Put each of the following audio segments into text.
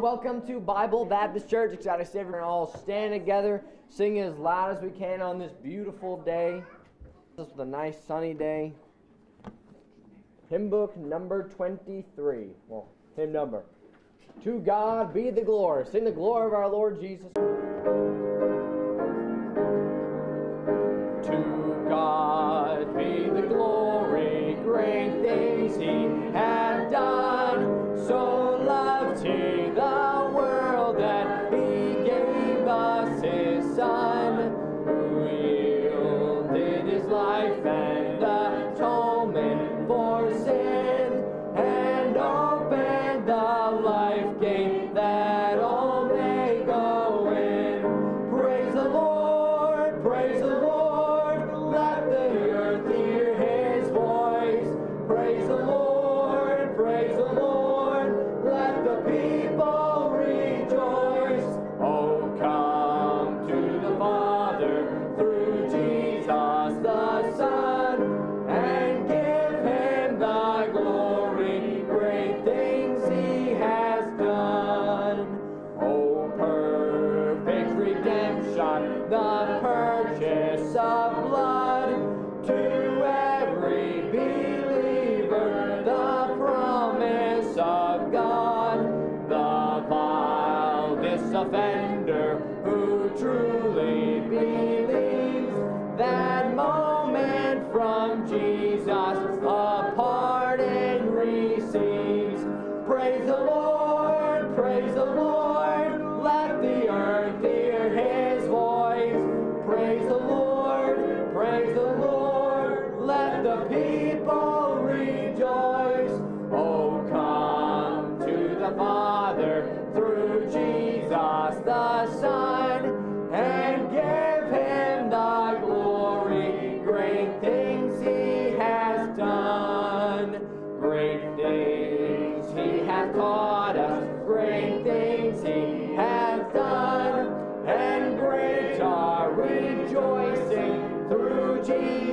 Welcome to Bible Baptist Church. Excited to see everyone all stand together, sing as loud as we can on this beautiful day. This is a nice sunny day. Hymn book number 23. Well, hymn number. To God be the glory. Sing the glory of our Lord Jesus. To God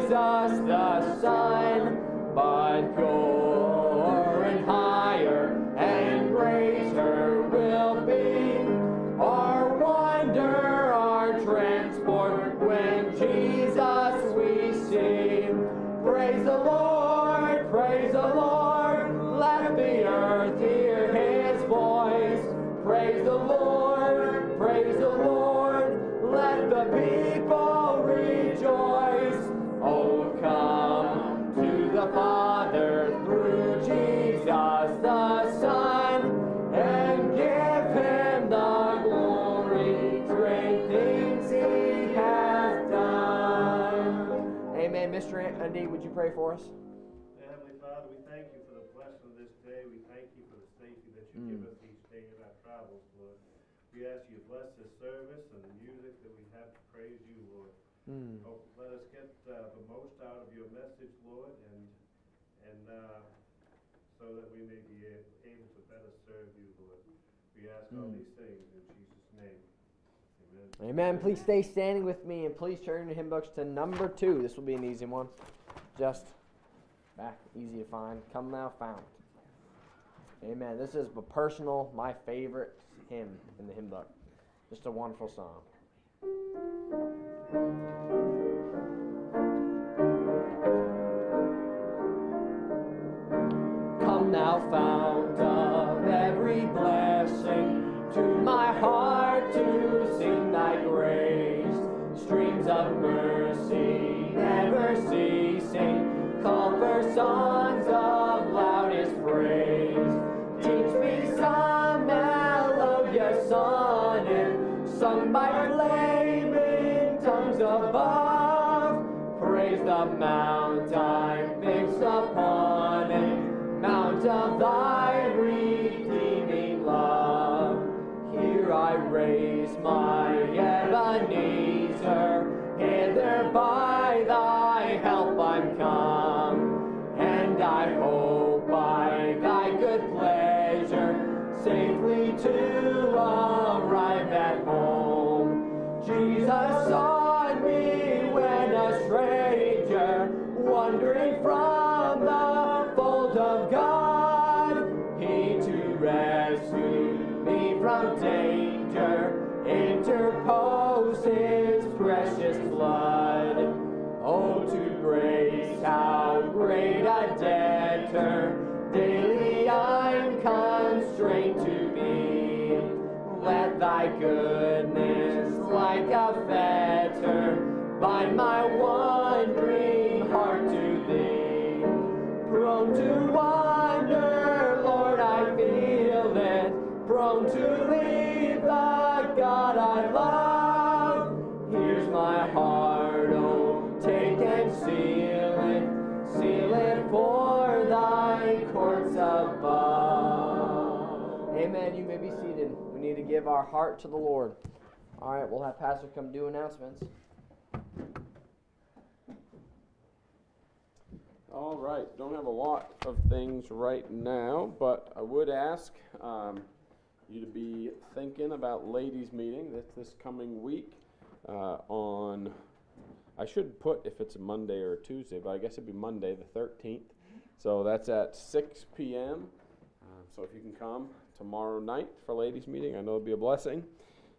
Jesus the Son. But for us? Heavenly Father, we thank you for the blessing of this day. We thank you for the safety that you give Mm. us each day in our travels, Lord. We ask you to bless this service and the music that we have to praise you, Lord. Mm. Oh, let us get uh, the most out of your message, Lord, and and uh, so that we may be able to better serve you, Lord. We ask all Mm. these things in Jesus' name. Amen. Amen. Please stay standing with me and please turn your hymn books to number two. This will be an easy one. Just back, easy to find. Come Thou Fount. Amen. This is personal, my favorite hymn in the hymn book. Just a wonderful song. Come now, fount of every blessing, to my heart to sing thy grace. Streams of mercy call for songs of loudest goodness, like a fetter, bind my wandering give our heart to the Lord. All right, we'll have Pastor come do announcements. All right, don't have a lot of things right now, but I would ask um, you to be thinking about ladies' meeting this coming week uh, on. I should put if it's a Monday or a Tuesday, but I guess it'd be Monday the 13th. So that's at 6 p.m. Um, so if you can come tomorrow night for ladies' meeting, I know it'll be a blessing.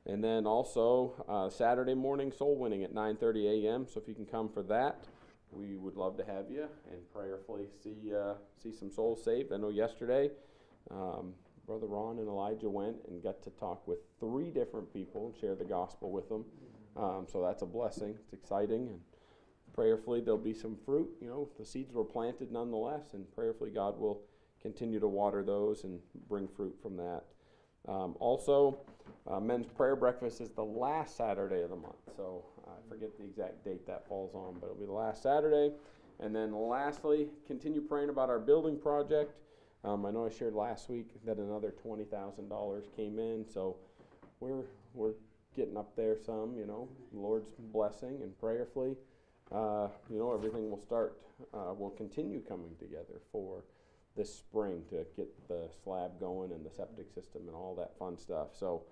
And then also uh, Saturday morning soul winning at 9:30 a.m. So if you can come for that we would love to have you and prayerfully see uh, see some souls saved. I know yesterday, um, Brother Ron and Elijah went and got to talk with three different people and share the gospel with them. Um, so that's a blessing. It's exciting and prayerfully there'll be some fruit. You know, the seeds were planted nonetheless, and prayerfully God will continue to water those and bring fruit from that. Um, also, uh, men's prayer breakfast is the last Saturday of the month, so I forget the exact date that falls on, but it'll be the last Saturday. And then lastly, continue praying about our building project. Um, I know I shared last week that another twenty thousand dollars came in, so we're we're getting up there some. You know, Lord's blessing and prayerfully, uh, you know, everything will start, uh, will continue coming together for this spring to get the slab going and the septic system and all that fun stuff. So.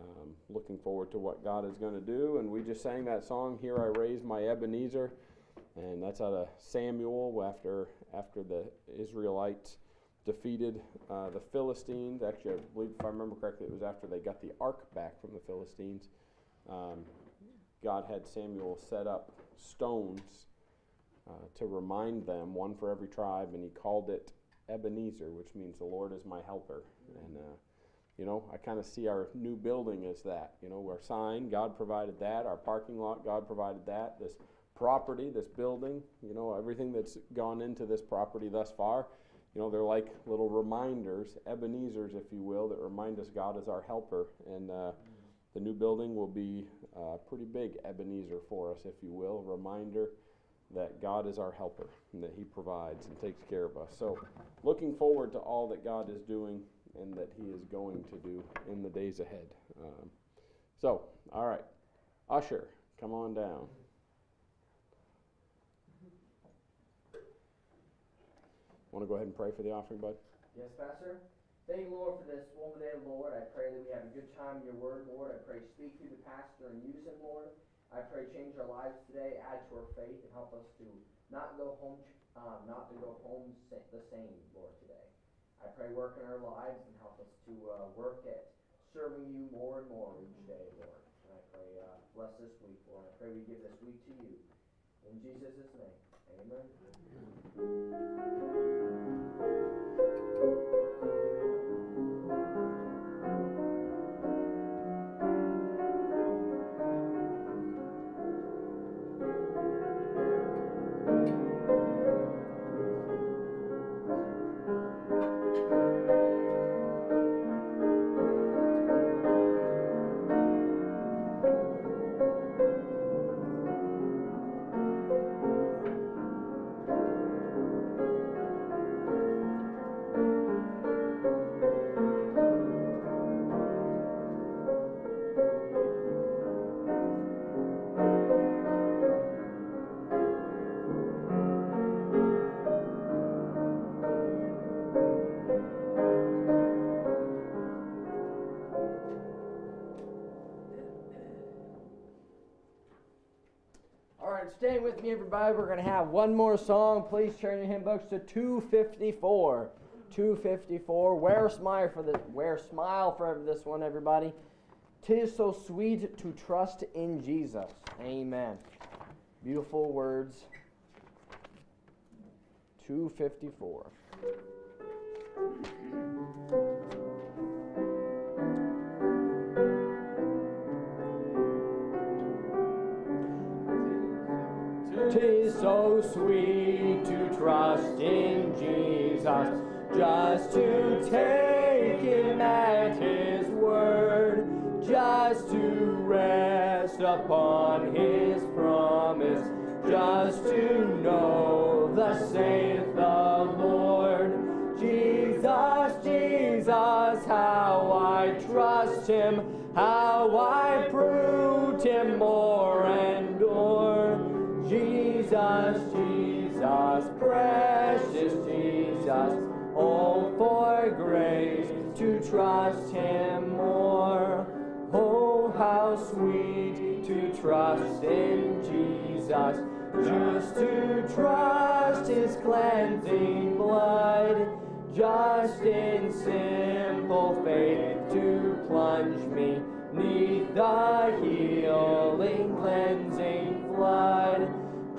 Um, looking forward to what God is going to do. And we just sang that song, Here I Raise My Ebenezer. And that's out of Samuel after, after the Israelites defeated uh, the Philistines. Actually, I believe, if I remember correctly, it was after they got the ark back from the Philistines. Um, God had Samuel set up stones uh, to remind them, one for every tribe, and he called it Ebenezer, which means the Lord is my helper. And uh, you know, I kind of see our new building as that. You know, our sign, God provided that. Our parking lot, God provided that. This property, this building, you know, everything that's gone into this property thus far, you know, they're like little reminders, Ebenezers, if you will, that remind us God is our helper. And uh, the new building will be a pretty big Ebenezer for us, if you will, reminder that God is our helper and that He provides and takes care of us. So, looking forward to all that God is doing and that He is going to do in the days ahead. Um, so, all right, Usher, come on down. Want to go ahead and pray for the offering, bud? Yes, Pastor. Thank you, Lord, for this wonderful day, Lord. I pray that we have a good time in your word, Lord. I pray speak through the pastor and use him, Lord. I pray change our lives today, add to our faith, and help us to not go home, um, not to go home the same, Lord, today. I pray work in our lives and help us to uh, work at serving you more and more each day, Lord. And I pray uh, bless this week, Lord. I pray we give this week to you. In Jesus' name, amen. Stay with me, everybody. We're going to have one more song. Please turn your hymn books to 254. 254. Wear a smile for this. Wear a smile for this one, everybody. Tis so sweet to trust in Jesus. Amen. Beautiful words. 254. So sweet to trust in Jesus, just to take him at his word, just to rest upon his promise, just to know the saith the Lord. Jesus, Jesus, how I trust him, to trust him more. Oh, how sweet to trust in Jesus, just to trust his cleansing blood, just in simple faith to plunge me neath the healing, cleansing flood.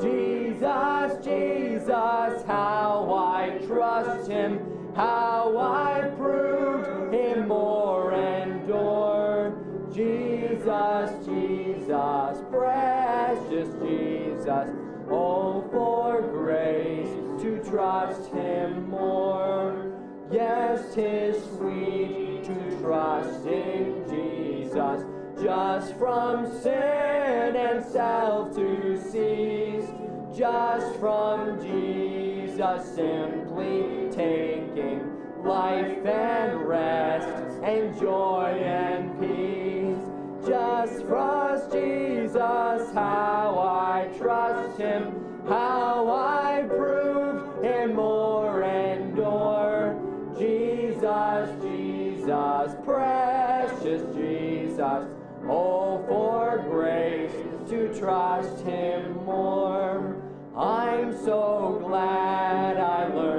Jesus, Jesus, how I trust him, how I proved him more and more. Jesus, Jesus, precious Jesus, oh, for grace to trust him more. Yes, tis sweet to trust in Jesus, just from sin and self to cease, just from Jesus simply taking life and rest and joy and peace. Just trust Jesus, how I trust him, how I prove him more and more. Jesus, Jesus, precious Jesus, oh, for grace to trust him more. I'm so glad I learned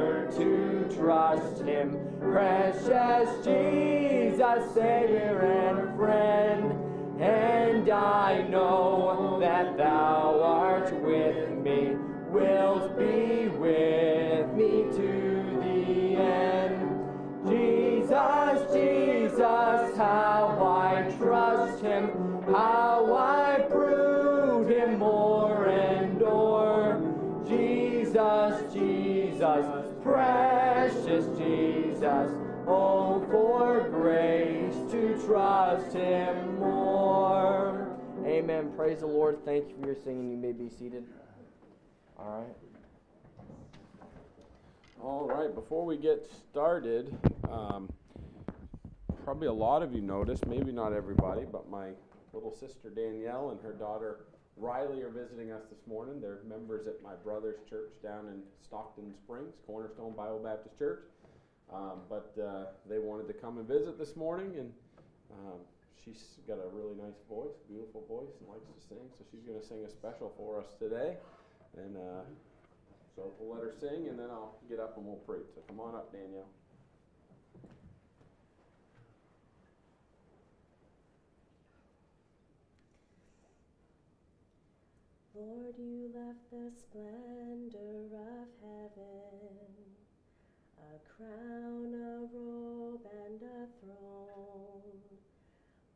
trust him, precious Jesus, Savior and friend. And I know that thou art with me, wilt be with me to the end. Jesus, Jesus, how I trust him, how I Jesus, oh, for grace to trust him more. Amen. Praise the Lord. Thank you for your singing. You may be seated. All right. All right, before we get started, um, probably a lot of you noticed, maybe not everybody, but my little sister Danielle and her daughter Riley are visiting us this morning. They're members at my brother's church down in Stockton Springs, Cornerstone Bible Baptist Church. Um, but uh, they wanted to come and visit this morning, and um, she's got a really nice voice, beautiful voice, and likes to sing. So she's going to sing a special for us today. And uh, so we'll let her sing, and then I'll get up and we'll preach. So come on up, Danielle. Lord, you left the splendor of heaven, a crown, a robe, and a throne.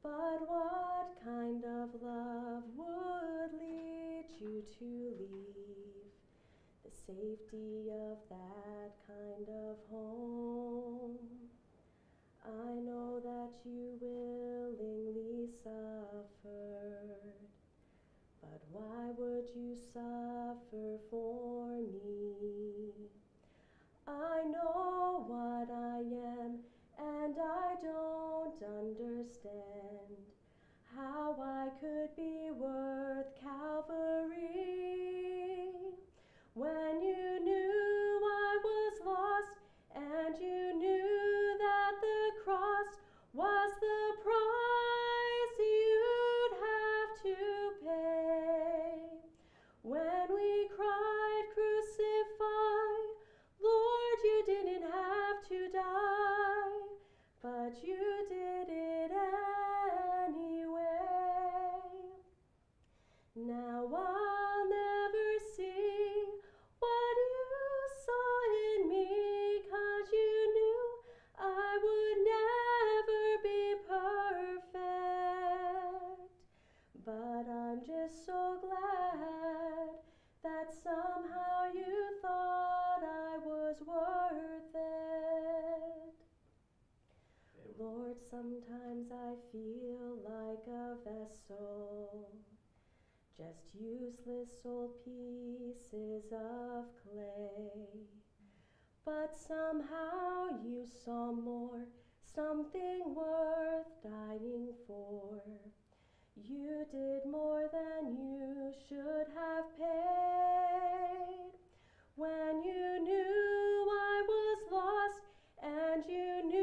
But what kind of love would lead you to leave the safety of that kind of home? I know that you willingly suffered. But why would you suffer for me? I know what I am, and I don't understand how I could be worth Calvary. When you knew Sometimes I feel like a vessel, just useless old pieces of clay. But somehow you saw more, something worth dying for. You did more than you should have paid. When you knew I was lost and you knew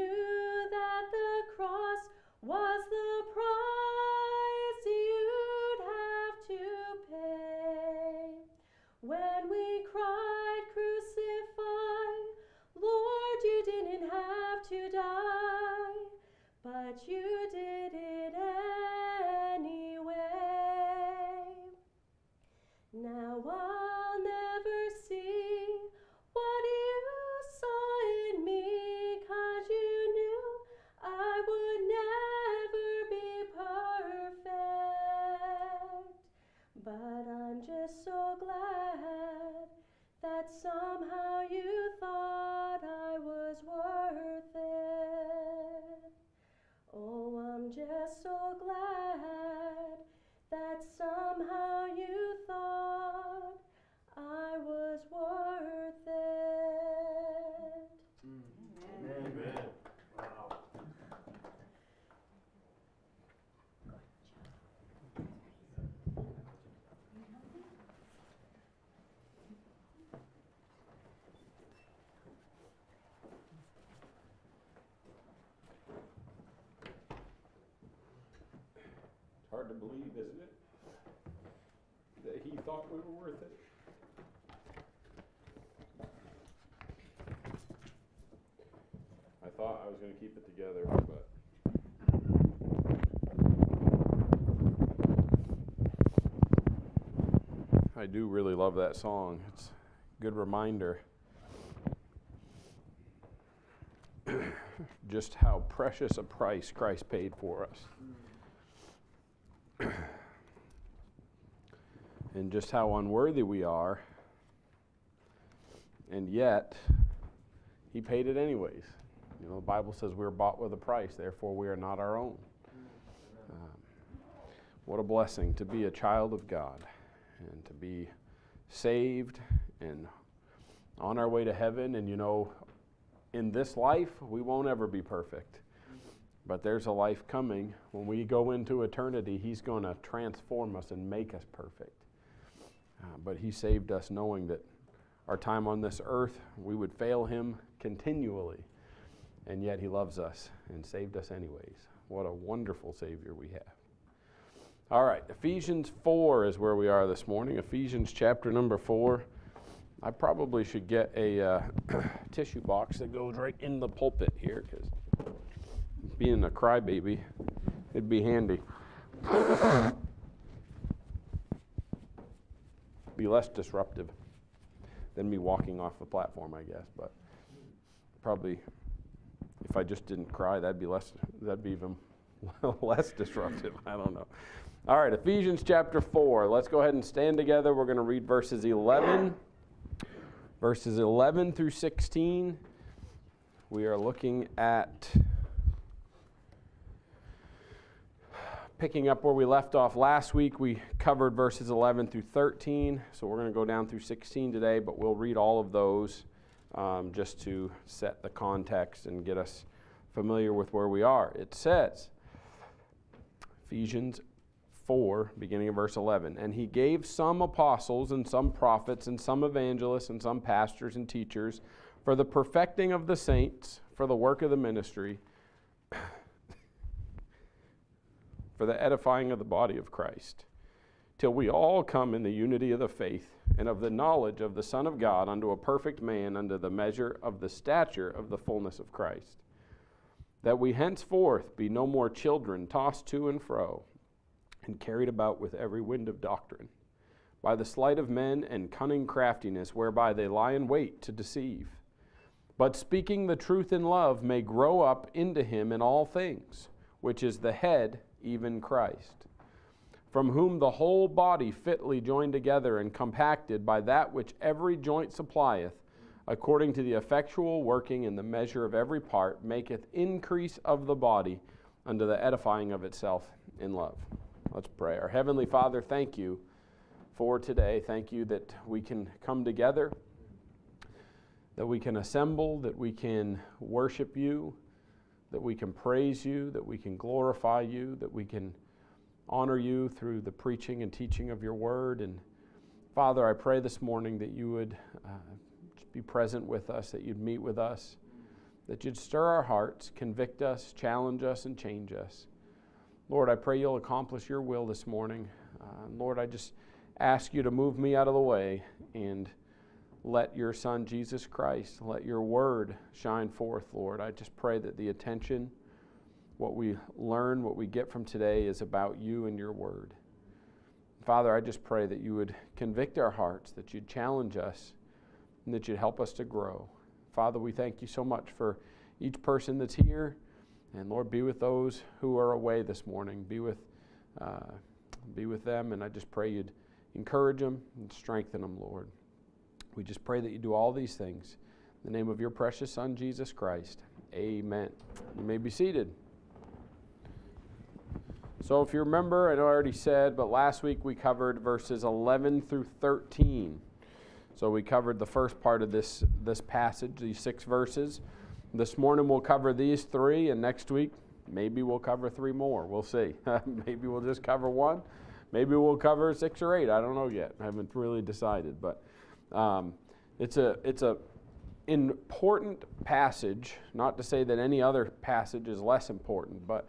you hard to believe, isn't it? That he thought we were worth it. I thought I was gonna keep it together, but. I do really love that song. It's a good reminder. Just how precious a price Christ paid for us. And just how unworthy we are. And yet, He paid it anyways. You know, the Bible says we are bought with a price, therefore, we are not our own. Um, what a blessing to be a child of God and to be saved and on our way to heaven. And you know, in this life, we won't ever be perfect. But there's a life coming. When we go into eternity, He's going to transform us and make us perfect. Uh, but He saved us knowing that our time on this earth, we would fail Him continually. And yet He loves us and saved us anyways. What a wonderful Savior we have. All right, Ephesians 4 is where we are this morning. Ephesians chapter number 4. I probably should get a uh, tissue box that goes right in the pulpit here because being a crybaby, it'd be handy. be less disruptive than me walking off the platform, I guess. But probably, if I just didn't cry, that'd be less. That'd be even less disruptive. I don't know. All right, Ephesians chapter four. Let's go ahead and stand together. We're going to read verses 11, verses 11 through 16. We are looking at picking up where we left off last week, we covered verses 11 through 13. So we're going to go down through 16 today, but we'll read all of those um, just to set the context and get us familiar with where we are. It says, Ephesians 4, beginning of verse 11, and he gave some apostles and some prophets and some evangelists and some pastors and teachers for the perfecting of the saints, for the work of the ministry for the edifying of the body of Christ, till we all come in the unity of the faith and of the knowledge of the Son of God unto a perfect man, unto the measure of the stature of the fullness of Christ. That we henceforth be no more children tossed to and fro, and carried about with every wind of doctrine, by the sleight of men and cunning craftiness whereby they lie in wait to deceive. But speaking the truth in love may grow up into him in all things, which is the head even Christ, from whom the whole body fitly joined together and compacted by that which every joint supplieth, according to the effectual working in the measure of every part, maketh increase of the body unto the edifying of itself in love. Let's pray. Our Heavenly Father, thank you for today. Thank you that we can come together, that we can assemble, that we can worship you, that we can praise you, that we can glorify you, that we can honor you through the preaching and teaching of your word. And Father, I pray this morning that you would uh, be present with us, that you'd meet with us, that you'd stir our hearts, convict us, challenge us, and change us. Lord, I pray you'll accomplish your will this morning. Uh, Lord, I just ask you to move me out of the way and let your Son, Jesus Christ, let your word shine forth, Lord. I just pray that the attention, what we learn, what we get from today is about you and your word. Father, I just pray that you would convict our hearts, that you'd challenge us, and that you'd help us to grow. Father, we thank you so much for each person that's here. And Lord, be with those who are away this morning. Be with, uh, be with them. And I just pray you'd encourage them and strengthen them, Lord. We just pray that you do all these things. In the name of your precious Son, Jesus Christ. Amen. You may be seated. So, if you remember, I know I already said, but last week we covered verses 11 through 13. So, we covered the first part of this, this passage, these six verses. This morning we'll cover these three, and next week maybe we'll cover three more. We'll see. maybe we'll just cover one. Maybe we'll cover six or eight. I don't know yet. I haven't really decided, but um, it's a it's a important passage. Not to say that any other passage is less important, but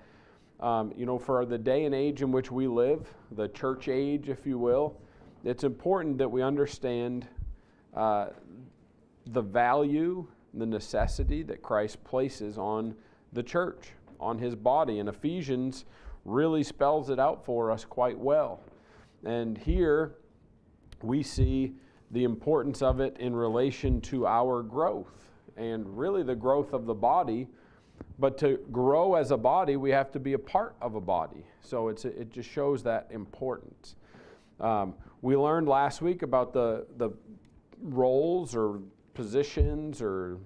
um, you know, for the day and age in which we live, the church age, if you will, it's important that we understand uh, the value, the necessity that Christ places on the church, on his body. And Ephesians really spells it out for us quite well. And here we see the importance of it in relation to our growth and really the growth of the body but to grow as a body, we have to be a part of a body. So it's, it just shows that importance. Um, we learned last week about the, the roles or positions or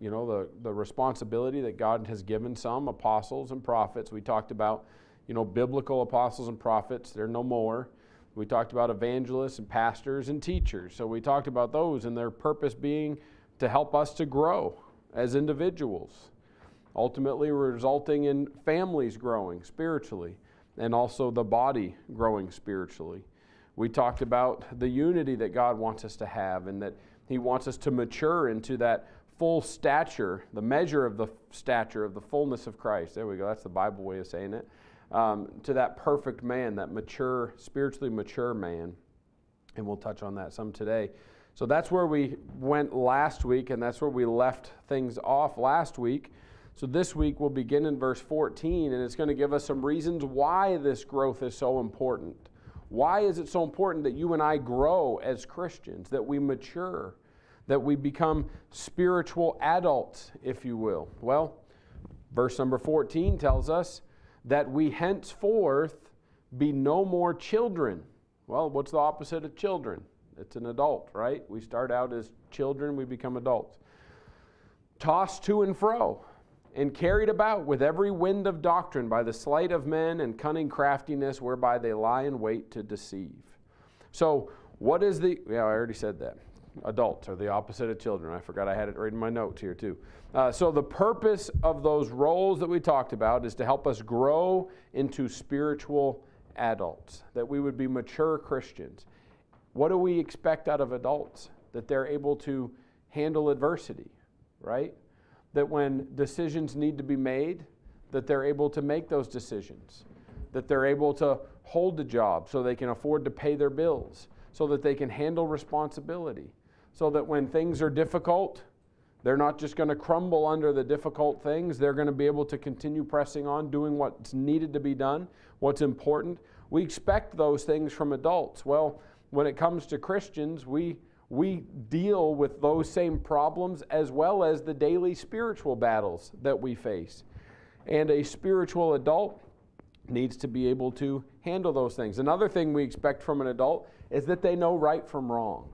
you know the, the responsibility that god has given some apostles and prophets we talked about you know biblical apostles and prophets they're no more we talked about evangelists and pastors and teachers so we talked about those and their purpose being to help us to grow as individuals ultimately resulting in families growing spiritually and also the body growing spiritually. We talked about the unity that God wants us to have and that He wants us to mature into that full stature, the measure of the stature of the fullness of Christ. There we go, that's the Bible way of saying it. Um, to that perfect man, that mature, spiritually mature man. And we'll touch on that some today. So that's where we went last week, and that's where we left things off last week. So this week we'll begin in verse 14, and it's going to give us some reasons why this growth is so important. Why is it so important that you and I grow as Christians, that we mature, that we become spiritual adults, if you will? Well, verse number 14 tells us that we henceforth be no more children. Well, what's the opposite of children? It's an adult, right? We start out as children, we become adults. Tossed to and fro and carried about with every wind of doctrine by the sleight of men and cunning craftiness whereby they lie in wait to deceive. So, what is the, yeah, I already said that. Adults are the opposite of children. I forgot I had it right in my notes here, too. Uh, so, the purpose of those roles that we talked about is to help us grow into spiritual adults, that we would be mature Christians. What do we expect out of adults? That they're able to handle adversity, right? that when decisions need to be made, that they're able to make those decisions, that they're able to hold the job so they can afford to pay their bills, so that they can handle responsibility, so that when things are difficult, they're not just going to crumble under the difficult things. They're going to be able to continue pressing on, doing what's needed to be done, what's important. We expect those things from adults. Well, when it comes to Christians, we we deal with those same problems as well as the daily spiritual battles that we face. And a spiritual adult needs to be able to handle those things. Another thing we expect from an adult is that they know right from wrong.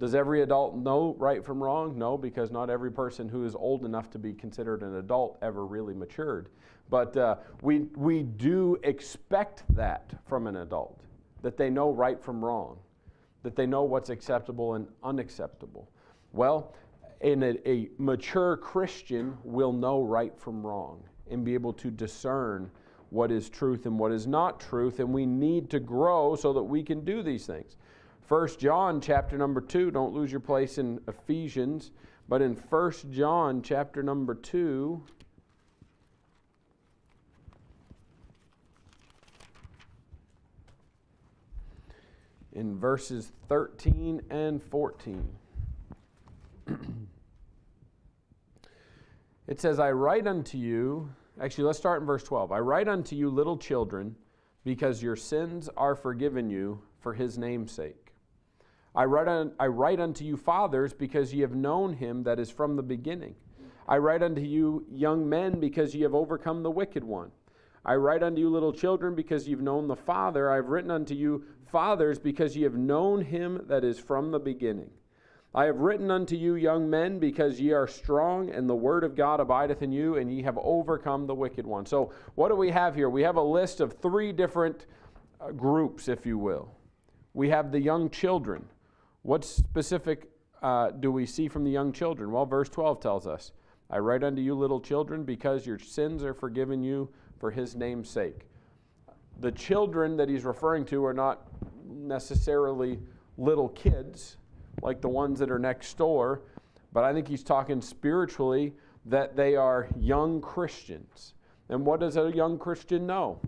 Does every adult know right from wrong? No, because not every person who is old enough to be considered an adult ever really matured. But uh, we, we do expect that from an adult, that they know right from wrong, that they know what's acceptable and unacceptable. Well, a, a mature Christian will know right from wrong and be able to discern what is truth and what is not truth, and we need to grow so that we can do these things. First John chapter number 2, don't lose your place in Ephesians, but in First John chapter number 2, in verses 13 and 14. it says, I write unto you, actually, let's start in verse 12. I write unto you, little children, because your sins are forgiven you for his name's sake. I write, un, I write unto you, fathers, because ye have known him that is from the beginning. I write unto you, young men, because ye have overcome the wicked one. I write unto you, little children, because you've known the Father. I have written unto you, fathers, because ye have known him that is from the beginning. I have written unto you, young men, because ye are strong, and the word of God abideth in you, and ye have overcome the wicked one. So, what do we have here? We have a list of three different uh, groups, if you will. We have the young children. What specific uh, do we see from the young children? Well, verse 12 tells us I write unto you, little children, because your sins are forgiven you for his name's sake. The children that he's referring to are not necessarily little kids like the ones that are next door, but I think he's talking spiritually that they are young Christians. And what does a young Christian know?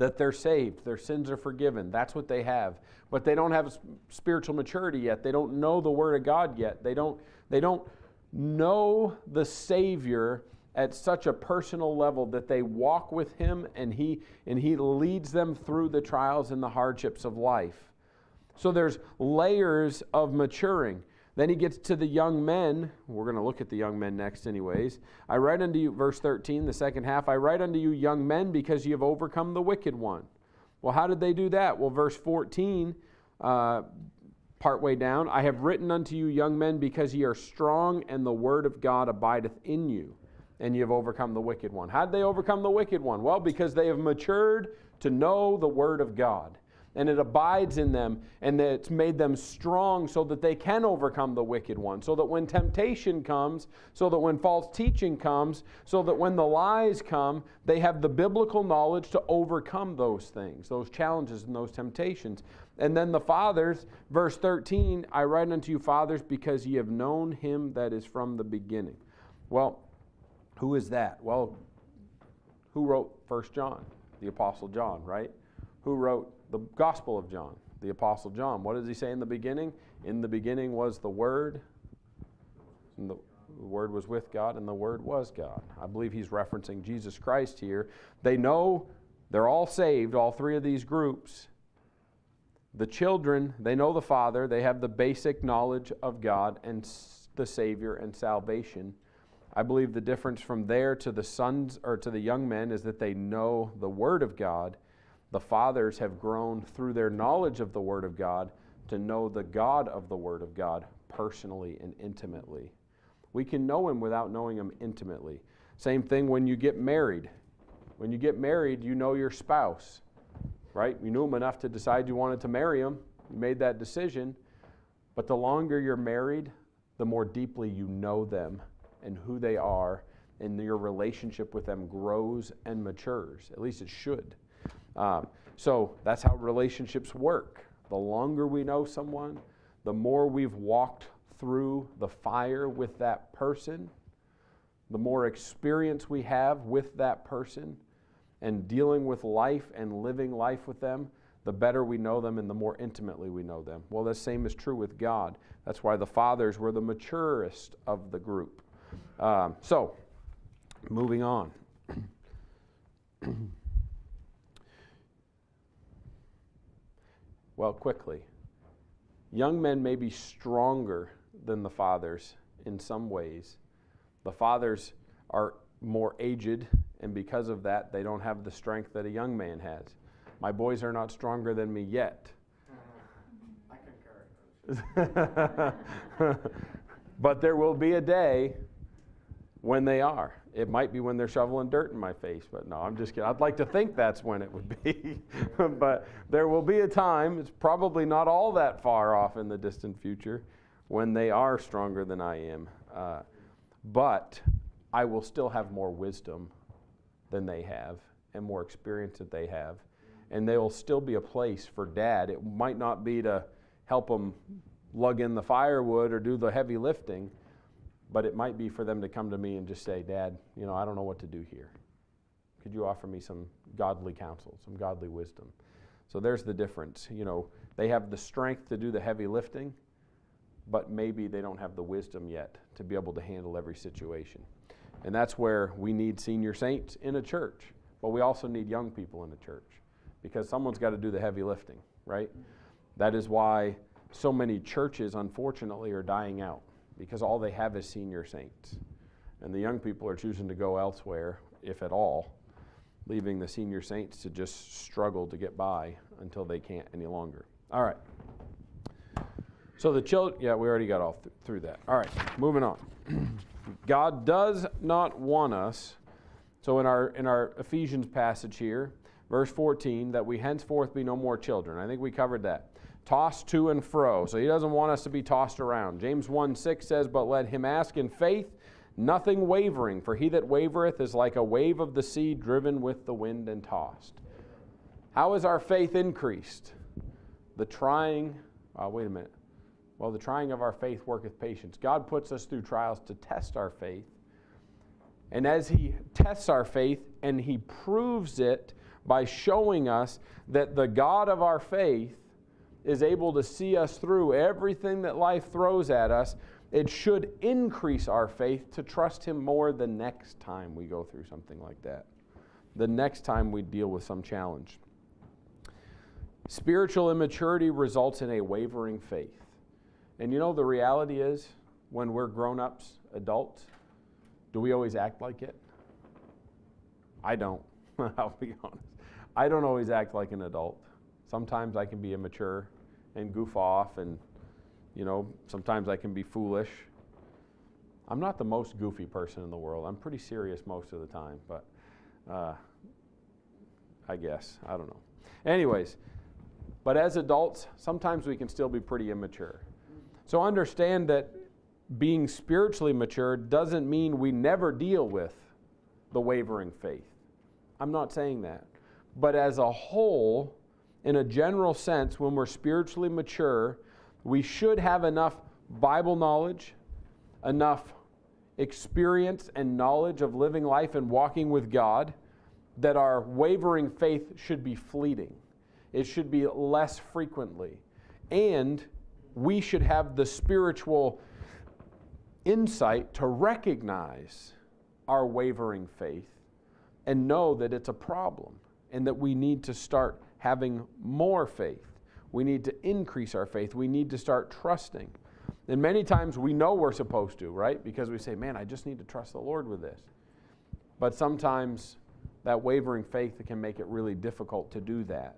That they're saved, their sins are forgiven. That's what they have. But they don't have spiritual maturity yet. They don't know the Word of God yet. They don't, they don't know the Savior at such a personal level that they walk with him and he and he leads them through the trials and the hardships of life. So there's layers of maturing. Then he gets to the young men. We're going to look at the young men next, anyways. I write unto you, verse 13, the second half, I write unto you, young men, because ye have overcome the wicked one. Well, how did they do that? Well, verse 14, uh, partway down, I have written unto you, young men, because ye are strong, and the word of God abideth in you and you have overcome the wicked one. How did they overcome the wicked one? Well, because they have matured to know the Word of God. And it abides in them, and it's made them strong so that they can overcome the wicked one. So that when temptation comes, so that when false teaching comes, so that when the lies come, they have the biblical knowledge to overcome those things, those challenges and those temptations. And then the fathers, verse 13, I write unto you, fathers, because ye have known him that is from the beginning. Well, who is that? Well, who wrote First John? The Apostle John, right? Who wrote the Gospel of John? The Apostle John. What does he say in the beginning? In the beginning was the Word, and the, the Word was with God, and the Word was God. I believe he's referencing Jesus Christ here. They know they're all saved, all three of these groups. The children, they know the Father, they have the basic knowledge of God and the Savior and salvation. I believe the difference from there to the sons or to the young men is that they know the Word of God. The fathers have grown through their knowledge of the Word of God to know the God of the Word of God personally and intimately. We can know Him without knowing Him intimately. Same thing when you get married. When you get married, you know your spouse, right? You knew Him enough to decide you wanted to marry Him. You made that decision. But the longer you're married, the more deeply you know them and who they are, and your relationship with them grows and matures. At least it should. Um, so that's how relationships work. The longer we know someone, the more we've walked through the fire with that person, the more experience we have with that person and dealing with life and living life with them, the better we know them and the more intimately we know them. Well, the same is true with God. That's why the fathers were the maturest of the group. Um, so, moving on. well, quickly. Young men may be stronger than the fathers in some ways. The fathers are more aged, and because of that, they don't have the strength that a young man has. My boys are not stronger than me yet. I concur. but there will be a day when they are. It might be when they're shoveling dirt in my face, but no, I'm just kidding. I'd like to think that's when it would be. but there will be a time, it's probably not all that far off in the distant future, when they are stronger than I am. Uh, but I will still have more wisdom than they have and more experience that they have. And there will still be a place for dad. It might not be to help them lug in the firewood or do the heavy lifting but it might be for them to come to me and just say, Dad, you know, I don't know what to do here. Could you offer me some godly counsel, some godly wisdom? So there's the difference. You know, they have the strength to do the heavy lifting, but maybe they don't have the wisdom yet to be able to handle every situation. And that's where we need senior saints in a church, but we also need young people in a church because someone's got to do the heavy lifting, right? That is why so many churches, unfortunately, are dying out because all they have is senior saints. And the young people are choosing to go elsewhere, if at all, leaving the senior saints to just struggle to get by until they can't any longer. All right. So the children, yeah, we already got all th- through that. All right, moving on. God does not want us, so in our, in our Ephesians passage here, verse 14, that we henceforth be no more children. I think we covered that tossed to and fro. So he doesn't want us to be tossed around. James 1 6 says, But let him ask in faith, nothing wavering, for he that wavereth is like a wave of the sea driven with the wind and tossed. How is our faith increased? The trying, uh, wait a minute. Well, the trying of our faith worketh patience. God puts us through trials to test our faith. And as He tests our faith and He proves it by showing us that the God of our faith is able to see us through everything that life throws at us, it should increase our faith to trust Him more the next time we go through something like that, the next time we deal with some challenge. Spiritual immaturity results in a wavering faith. And you know, the reality is, when we're grown ups, adults, do we always act like it? I don't. I'll be honest. I don't always act like an adult. Sometimes I can be immature and goof off, and, you know, sometimes I can be foolish. I'm not the most goofy person in the world. I'm pretty serious most of the time, but uh, I guess. I don't know. Anyways, but as adults, sometimes we can still be pretty immature. So understand that being spiritually mature doesn't mean we never deal with the wavering faith. I'm not saying that. But as a whole, in a general sense, when we're spiritually mature, we should have enough Bible knowledge, enough experience and knowledge of living life and walking with God that our wavering faith should be fleeting. It should be less frequently. And we should have the spiritual insight to recognize our wavering faith and know that it's a problem and that we need to start having more faith. We need to increase our faith. We need to start trusting. And many times we know we're supposed to, right? Because we say, man, I just need to trust the Lord with this. But sometimes that wavering faith can make it really difficult to do that.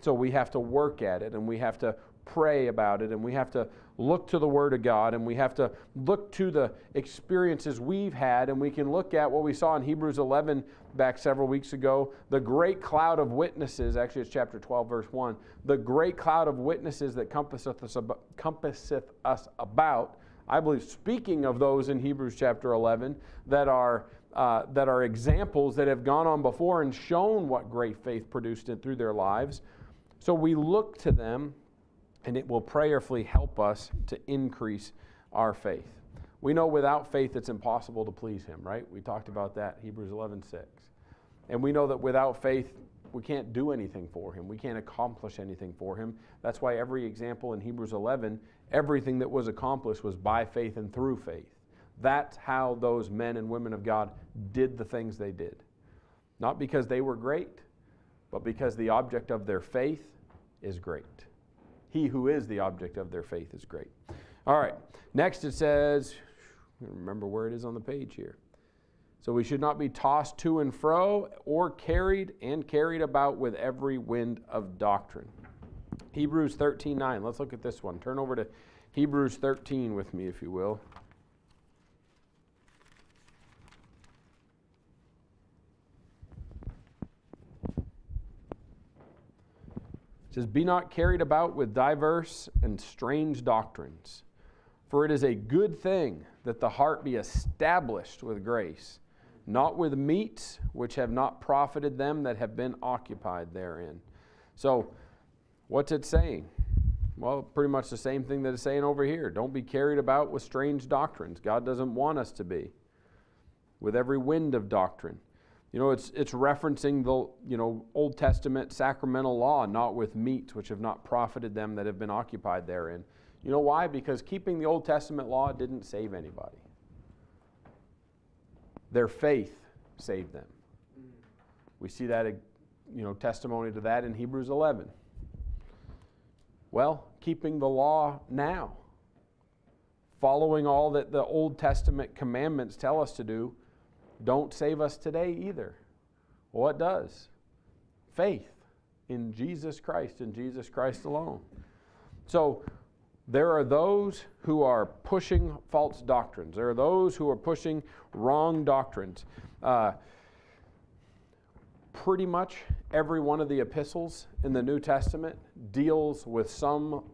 So we have to work at it and we have to pray about it and we have to look to the Word of God and we have to look to the experiences we've had and we can look at what we saw in Hebrews 11 back several weeks ago the great cloud of witnesses, actually, it's chapter 12, verse 1, the great cloud of witnesses that compasseth us, about, compasseth us about. I believe, speaking of those in Hebrews chapter 11 that are. Uh, that are examples that have gone on before and shown what great faith produced it through their lives. So we look to them and it will prayerfully help us to increase our faith. We know without faith it's impossible to please him, right? We talked about that, Hebrews 11 6. And we know that without faith, we can't do anything for him. We can't accomplish anything for him. That's why every example in Hebrews 11, everything that was accomplished was by faith and through faith. That's how those men and women of God did the things they did. Not because they were great, but because the object of their faith is great. He who is the object of their faith is great. All right. Next it says, Remember where it is on the page here. So we should not be tossed to and fro or carried and carried about with every wind of doctrine. Hebrews 13:9. Let's look at this one. Turn over to Hebrews 13 with me if you will. It says, Be not carried about with diverse and strange doctrines, for it is a good thing that the heart be established with grace, not with meats which have not profited them that have been occupied therein. So, what's it saying? Well, pretty much the same thing that it's saying over here. Don't be carried about with strange doctrines. God doesn't want us to be. With every wind of doctrine. You know, it's, it's referencing the you know, Old Testament sacramental law, not with meats which have not profited them that have been occupied therein. You know why? Because keeping the Old Testament law didn't save anybody. Their faith saved them. We see that, you know, testimony to that in Hebrews 11. Well, keeping the law now, following all that the Old Testament commandments tell us to do, don't save us today either. Well, What does? Faith in Jesus Christ and Jesus Christ alone. So there are those who are pushing false doctrines. There are those who are pushing wrong doctrines. Uh, pretty much every one of the epistles in the New Testament deals with some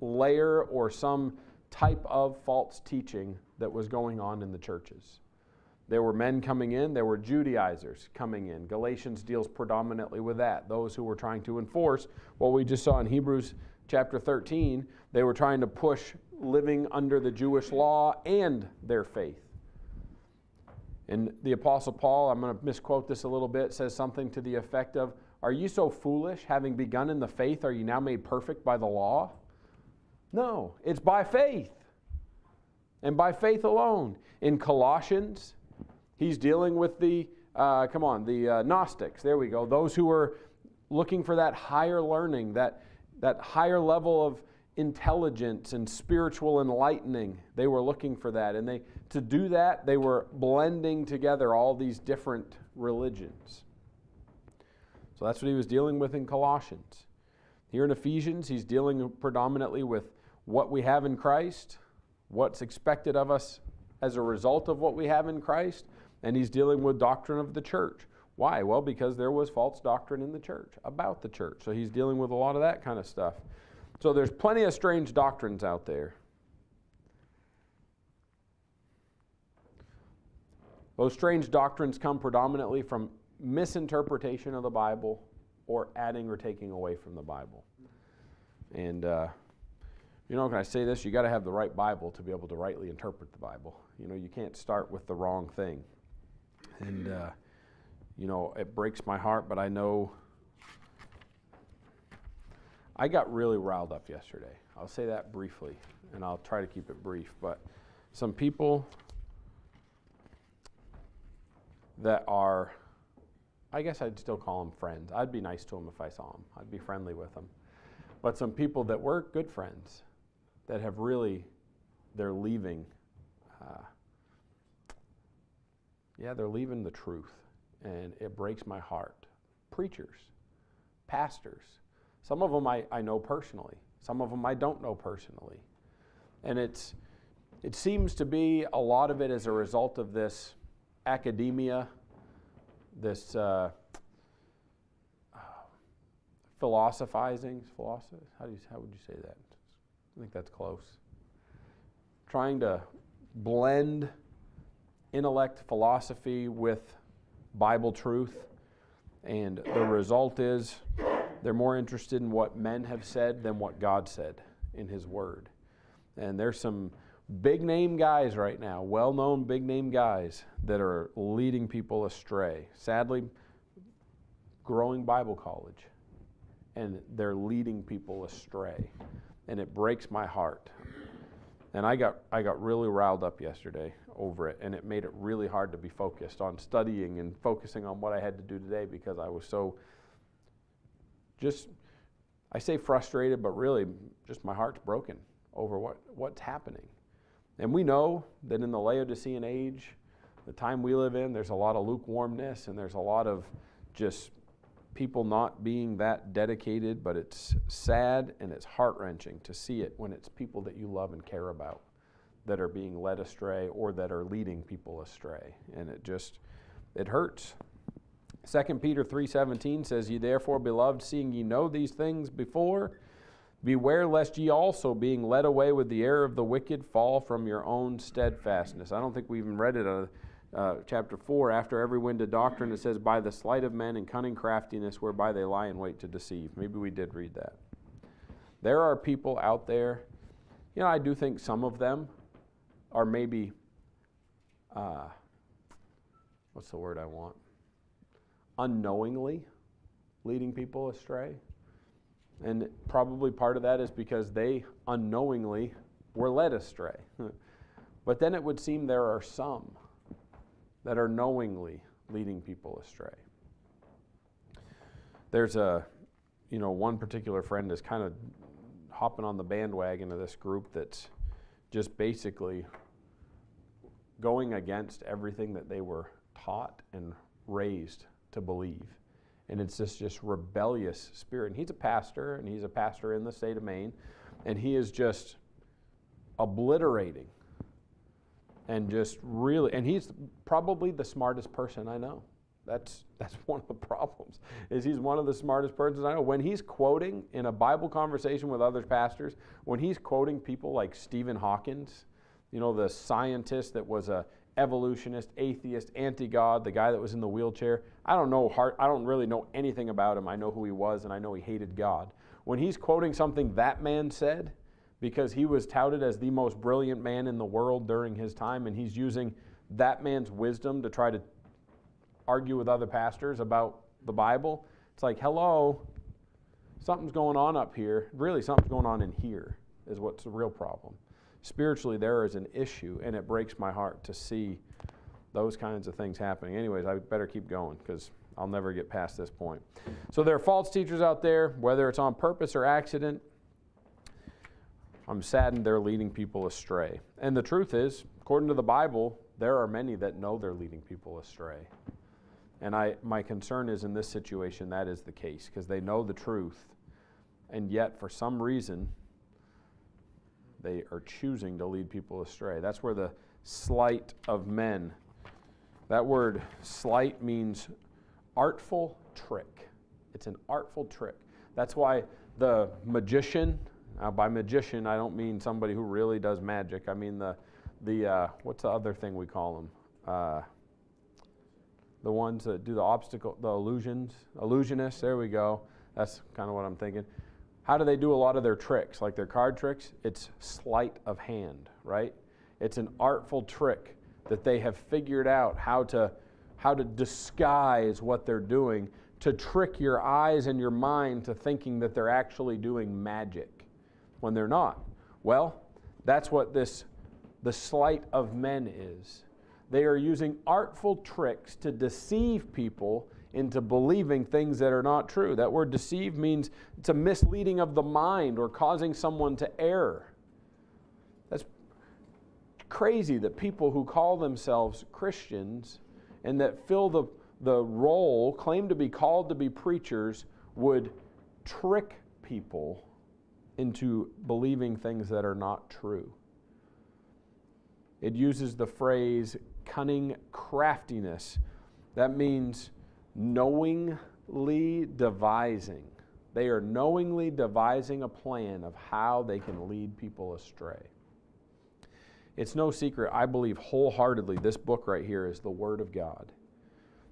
layer or some type of false teaching that was going on in the churches. There were men coming in, there were Judaizers coming in. Galatians deals predominantly with that, those who were trying to enforce what we just saw in Hebrews chapter 13. They were trying to push living under the Jewish law and their faith. And the Apostle Paul, I'm going to misquote this a little bit, says something to the effect of Are you so foolish, having begun in the faith, are you now made perfect by the law? No, it's by faith. And by faith alone. In Colossians, he's dealing with the, uh, come on, the uh, Gnostics. There we go. Those who are looking for that higher learning, that, that higher level of intelligence and spiritual enlightening. They were looking for that. And they, to do that, they were blending together all these different religions. So that's what he was dealing with in Colossians. Here in Ephesians, he's dealing predominantly with what we have in Christ, what's expected of us as a result of what we have in Christ, and he's dealing with doctrine of the church. Why? Well, because there was false doctrine in the church about the church. So he's dealing with a lot of that kind of stuff. So there's plenty of strange doctrines out there. Those strange doctrines come predominantly from misinterpretation of the Bible or adding or taking away from the Bible. And, uh, you know, can I say this? You got to have the right Bible to be able to rightly interpret the Bible. You know, you can't start with the wrong thing. And, uh, you know, it breaks my heart, but I know I got really riled up yesterday. I'll say that briefly, and I'll try to keep it brief. But some people that are, I guess I'd still call them friends. I'd be nice to them if I saw them, I'd be friendly with them. But some people that were good friends that have really, they're leaving. Uh, yeah, they're leaving the truth, and it breaks my heart. Preachers, pastors, some of them I, I know personally, some of them I don't know personally. And it's, it seems to be a lot of it as a result of this academia, this uh, philosophizing. Philosoph- how, do you, how would you say that? I think that's close. Trying to blend intellect, philosophy with Bible truth. And the result is they're more interested in what men have said than what God said in His Word. And there's some big name guys right now, well known big name guys, that are leading people astray. Sadly, growing Bible college, and they're leading people astray. And it breaks my heart. And I got, I got really riled up yesterday over it, and it made it really hard to be focused on studying and focusing on what I had to do today because I was so just, I say frustrated, but really just my heart's broken over what, what's happening. And we know that in the Laodicean age, the time we live in, there's a lot of lukewarmness and there's a lot of just people not being that dedicated, but it's sad and it's heart wrenching to see it when it's people that you love and care about that are being led astray or that are leading people astray. And it just, it hurts. 2 Peter 3:17 says, "Ye therefore, beloved, seeing ye know these things before, beware lest ye also, being led away with the error of the wicked, fall from your own steadfastness." I don't think we even read it uh, uh, chapter 4 after every wind of doctrine it says by the sleight of men and cunning craftiness whereby they lie in wait to deceive. Maybe we did read that. There are people out there, you know, I do think some of them are maybe uh, what's the word I want? Unknowingly leading people astray. And probably part of that is because they unknowingly were led astray. but then it would seem there are some that are knowingly leading people astray. There's a, you know, one particular friend is kind of hopping on the bandwagon of this group that's just basically going against everything that they were taught and raised to believe. And it's this just rebellious spirit. And he's a pastor, and he's a pastor in the state of Maine, and he is just obliterating and just really and he's probably the smartest person I know. That's that's one of the problems. Is he's one of the smartest persons I know. When he's quoting in a Bible conversation with other pastors, when he's quoting people like Stephen Hawkins, you know, the scientist that was a evolutionist, atheist, anti-God, the guy that was in the wheelchair. I don't know heart, I don't really know anything about him. I know who he was and I know he hated God. When he's quoting something that man said, because he was touted as the most brilliant man in the world during his time, and he's using that man's wisdom to try to argue with other pastors about the Bible. It's like, hello, something's going on up here. Really, something's going on in here, is what's the real problem. Spiritually, there is an issue, and it breaks my heart to see those kinds of things happening. Anyways, I better keep going because I'll never get past this point. So, there are false teachers out there, whether it's on purpose or accident. I'm saddened they're leading people astray. And the truth is, according to the Bible, there are many that know they're leading people astray. And I, my concern is in this situation, that is the case, because they know the truth, and yet for some reason, they are choosing to lead people astray. That's where the sleight of men, that word sleight means artful trick. It's an artful trick. That's why the magician now, by magician, I don't mean somebody who really does magic. I mean the, the uh, what's the other thing we call them? Uh, the ones that do the obstacle, the illusions, illusionists. There we go. That's kind of what I'm thinking. How do they do a lot of their tricks, like their card tricks? It's sleight of hand, right? It's an artful trick that they have figured out how to how to disguise what they're doing to trick your eyes and your mind to thinking that they're actually doing magic when they're not. Well, that's what this the sleight of men is. They are using artful tricks to deceive people into believing things that are not true. That word deceive means it's a misleading of the mind or causing someone to err. That's crazy that people who call themselves Christians and that fill the, the role, claim to be called to be preachers, would trick people into believing things that are not true. It uses the phrase cunning craftiness. That means knowingly devising. They are knowingly devising a plan of how they can lead people astray. It's no secret, I believe wholeheartedly, this book right here is the Word of God.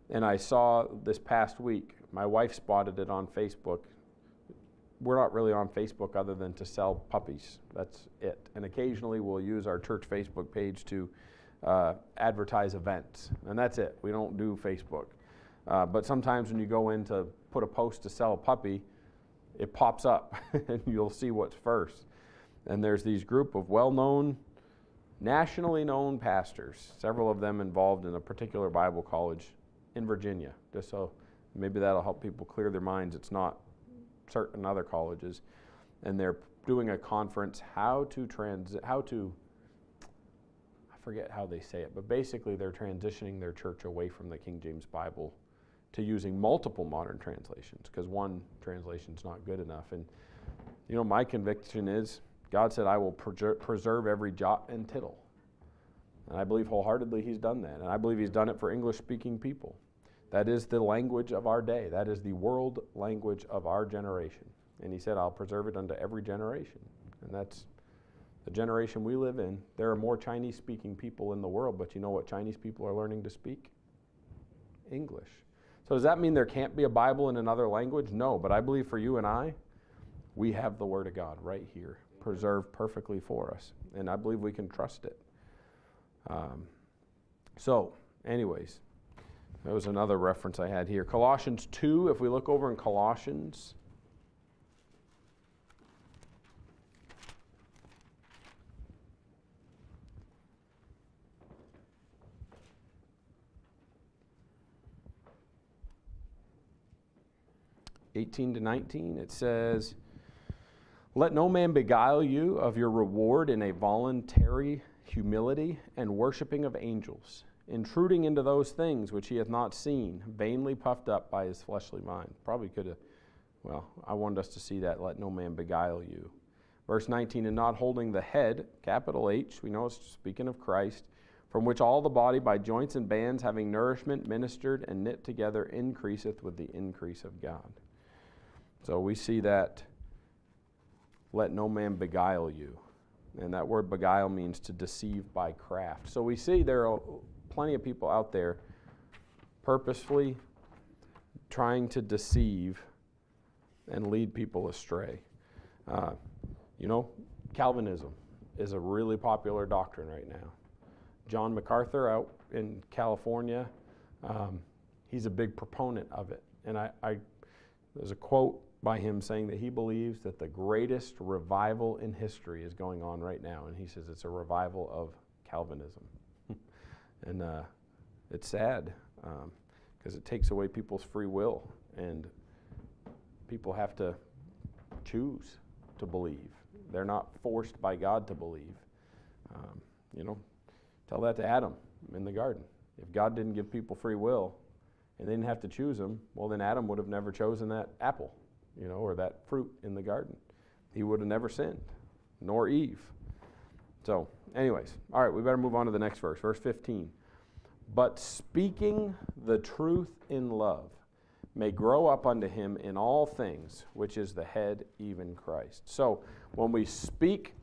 And I saw this past week, my wife spotted it on Facebook we're not really on Facebook other than to sell puppies. That's it. And occasionally we'll use our church Facebook page to uh, advertise events, and that's it. We don't do Facebook. Uh, but sometimes when you go in to put a post to sell a puppy, it pops up, and you'll see what's first. And there's these group of well-known, nationally known pastors, several of them involved in a particular Bible college in Virginia. Just so maybe that'll help people clear their minds. It's not certain other colleges, and they're doing a conference how to trans how to I forget how they say it, but basically they're transitioning their church away from the King James Bible to using multiple modern translations because one translation is not good enough. And you know, my conviction is God said, "I will preserve every jot and tittle," and I believe wholeheartedly He's done that, and I believe He's done it for English-speaking people. That is the language of our day. That is the world language of our generation. And he said, I'll preserve it unto every generation. And that's the generation we live in. There are more Chinese speaking people in the world, but you know what Chinese people are learning to speak? English. So does that mean there can't be a Bible in another language? No, but I believe for you and I, we have the Word of God right here, preserved perfectly for us. And I believe we can trust it. Um, so, anyways, that was another reference I had here. Colossians 2, if we look over in Colossians. Eighteen to nineteen, it says, "Let no man beguile you of your reward in a voluntary humility and worshiping of angels." Intruding into those things which he hath not seen, vainly puffed up by his fleshly mind. Probably could have, well, I wanted us to see that. Let no man beguile you. Verse 19, and not holding the head, capital H, we know it's speaking of Christ, from which all the body by joints and bands, having nourishment ministered and knit together, increaseth with the increase of God. So we see that let no man beguile you. And that word beguile means to deceive by craft. So we see there are plenty of people out there purposefully trying to deceive and lead people astray. Uh, you know, Calvinism is a really popular doctrine right now. John MacArthur out in California, um, he's a big proponent of it. And I, I, there's a quote by him saying that he believes that the greatest revival in history is going on right now. And he says it's a revival of Calvinism. And uh, it's sad because um, it takes away people's free will, and people have to choose to believe. They're not forced by God to believe. Um, you know, tell that to Adam in the garden. If God didn't give people free will and they didn't have to choose them, well, then Adam would have never chosen that apple, you know, or that fruit in the garden. He would have never sinned, nor Eve. So, anyways, all right, we better move on to the next verse, verse 15. But speaking the truth in love may grow up unto him in all things, which is the head, even Christ. So, when we speak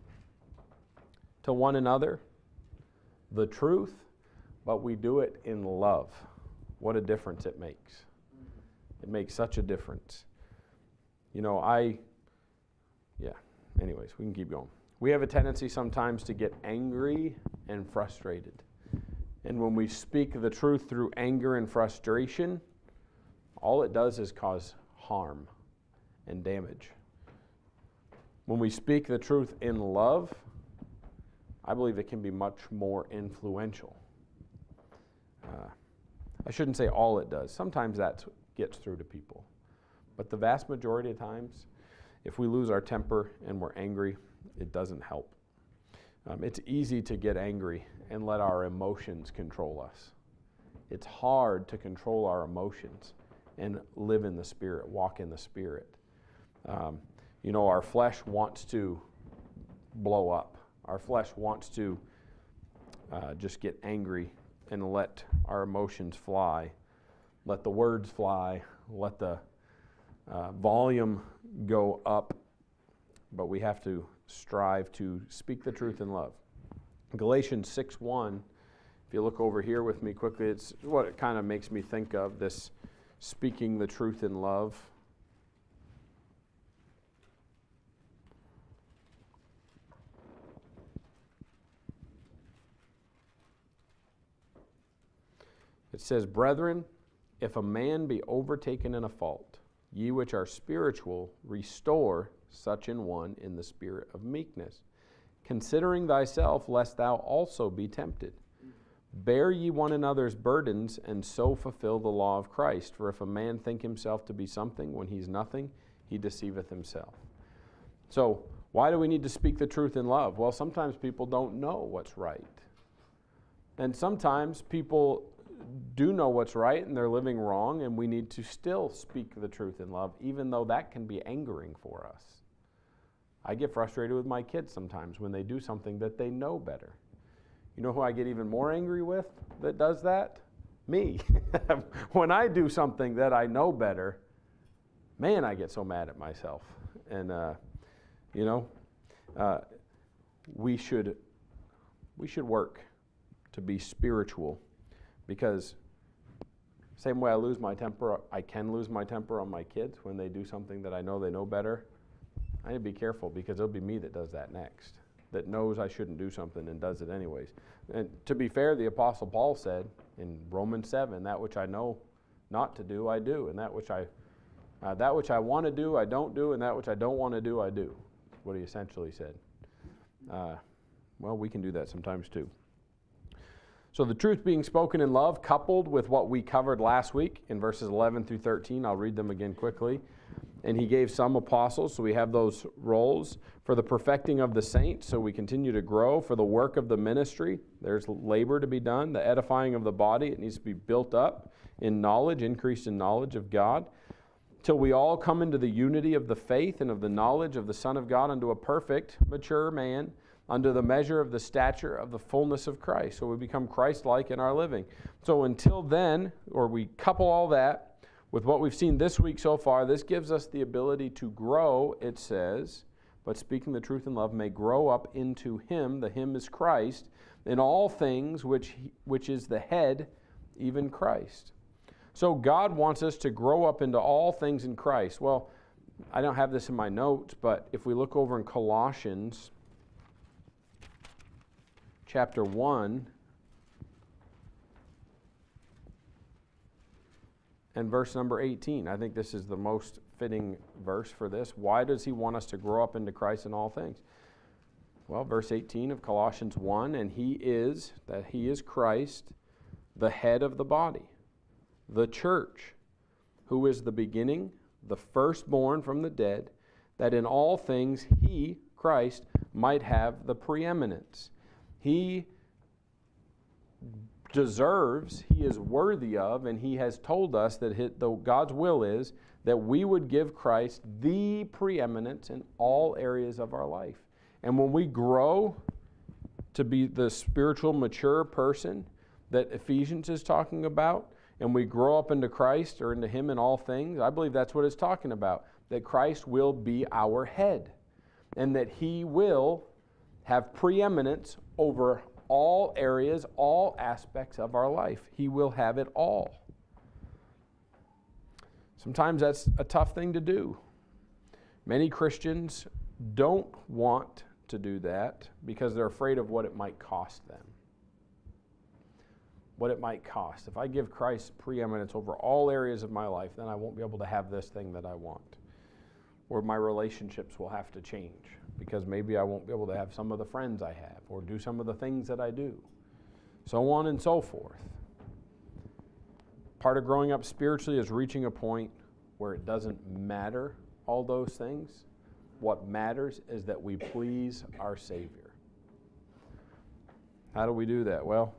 to one another the truth, but we do it in love, what a difference it makes. It makes such a difference. You know, I, yeah, anyways, we can keep going. We have a tendency sometimes to get angry and frustrated. And when we speak the truth through anger and frustration, all it does is cause harm and damage. When we speak the truth in love, I believe it can be much more influential. Uh, I shouldn't say all it does. Sometimes that gets through to people. But the vast majority of times, if we lose our temper and we're angry, it doesn't help. Um, it's easy to get angry and let our emotions control us. It's hard to control our emotions and live in the Spirit, walk in the Spirit. Um, you know, our flesh wants to blow up, our flesh wants to uh, just get angry and let our emotions fly, let the words fly, let the uh, volume go up, but we have to strive to speak the truth in love. Galatians 6 1, if you look over here with me quickly, it's what it kind of makes me think of this speaking the truth in love. It says, Brethren, if a man be overtaken in a fault, ye which are spiritual, restore such an one in the spirit of meekness considering thyself, lest thou also be tempted. Bear ye one another's burdens, and so fulfill the law of Christ. For if a man think himself to be something when he's nothing, he deceiveth himself. So, why do we need to speak the truth in love? Well, sometimes people don't know what's right. And sometimes people do know what's right and they're living wrong, and we need to still speak the truth in love, even though that can be angering for us. I get frustrated with my kids sometimes when they do something that they know better. You know who I get even more angry with that does that? me. when I do something that I know better, man, I get so mad at myself. And, uh, you know, uh, we should we should work to be spiritual because same way I lose my temper, I can lose my temper on my kids when they do something that I know they know better. I need to be careful because it'll be me that does that next, that knows I shouldn't do something and does it anyways. And to be fair, the Apostle Paul said in Romans 7, that which I know not to do, I do, and that which I uh, that which I want to do, I don't do, and that which I don't want to do, I do. What he essentially said. Uh, well, we can do that sometimes too. So, the truth being spoken in love, coupled with what we covered last week in verses 11 through 13, I'll read them again quickly. And he gave some apostles, so we have those roles, for the perfecting of the saints, so we continue to grow, for the work of the ministry, there's labor to be done, the edifying of the body, it needs to be built up in knowledge, increased in knowledge of God, till we all come into the unity of the faith and of the knowledge of the Son of God, unto a perfect, mature man under the measure of the stature of the fullness of Christ. So we become Christ like in our living. So until then, or we couple all that with what we've seen this week so far, this gives us the ability to grow, it says, but speaking the truth in love may grow up into Him, the Him is Christ, in all things which, which is the head, even Christ. So God wants us to grow up into all things in Christ. Well, I don't have this in my notes, but if we look over in Colossians, chapter 1 and verse number 18. I think this is the most fitting verse for this. Why does he want us to grow up into Christ in all things? Well, verse 18 of Colossians 1 and he is, that he is Christ, the head of the body, the church, who is the beginning, the firstborn from the dead, that in all things he, Christ, might have the preeminence. He deserves, he is worthy of, and he has told us that his, the, God's will is that we would give Christ the preeminence in all areas of our life. And when we grow to be the spiritual mature person that Ephesians is talking about, and we grow up into Christ or into Him in all things, I believe that's what it's talking about. That Christ will be our head, and that He will have preeminence over all areas, all aspects of our life. He will have it all. Sometimes that's a tough thing to do. Many Christians don't want to do that because they're afraid of what it might cost them. What it might cost. If I give Christ preeminence over all areas of my life, then I won't be able to have this thing that I want. Or my relationships will have to change because maybe I won't be able to have some of the friends I have or do some of the things that I do. So on and so forth. Part of growing up spiritually is reaching a point where it doesn't matter all those things. What matters is that we please our Savior. How do we do that? Well,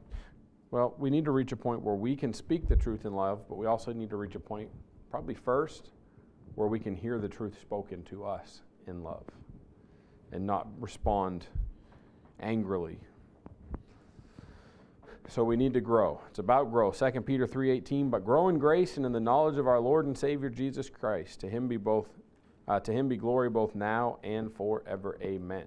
well, we need to reach a point where we can speak the truth in love, but we also need to reach a point, probably first, where we can hear the truth spoken to us in love and not respond angrily. So we need to grow. It's about growth. 2 Peter 3:18, but grow in grace and in the knowledge of our Lord and Savior Jesus Christ. To him be both uh, to him be glory both now and forever. Amen.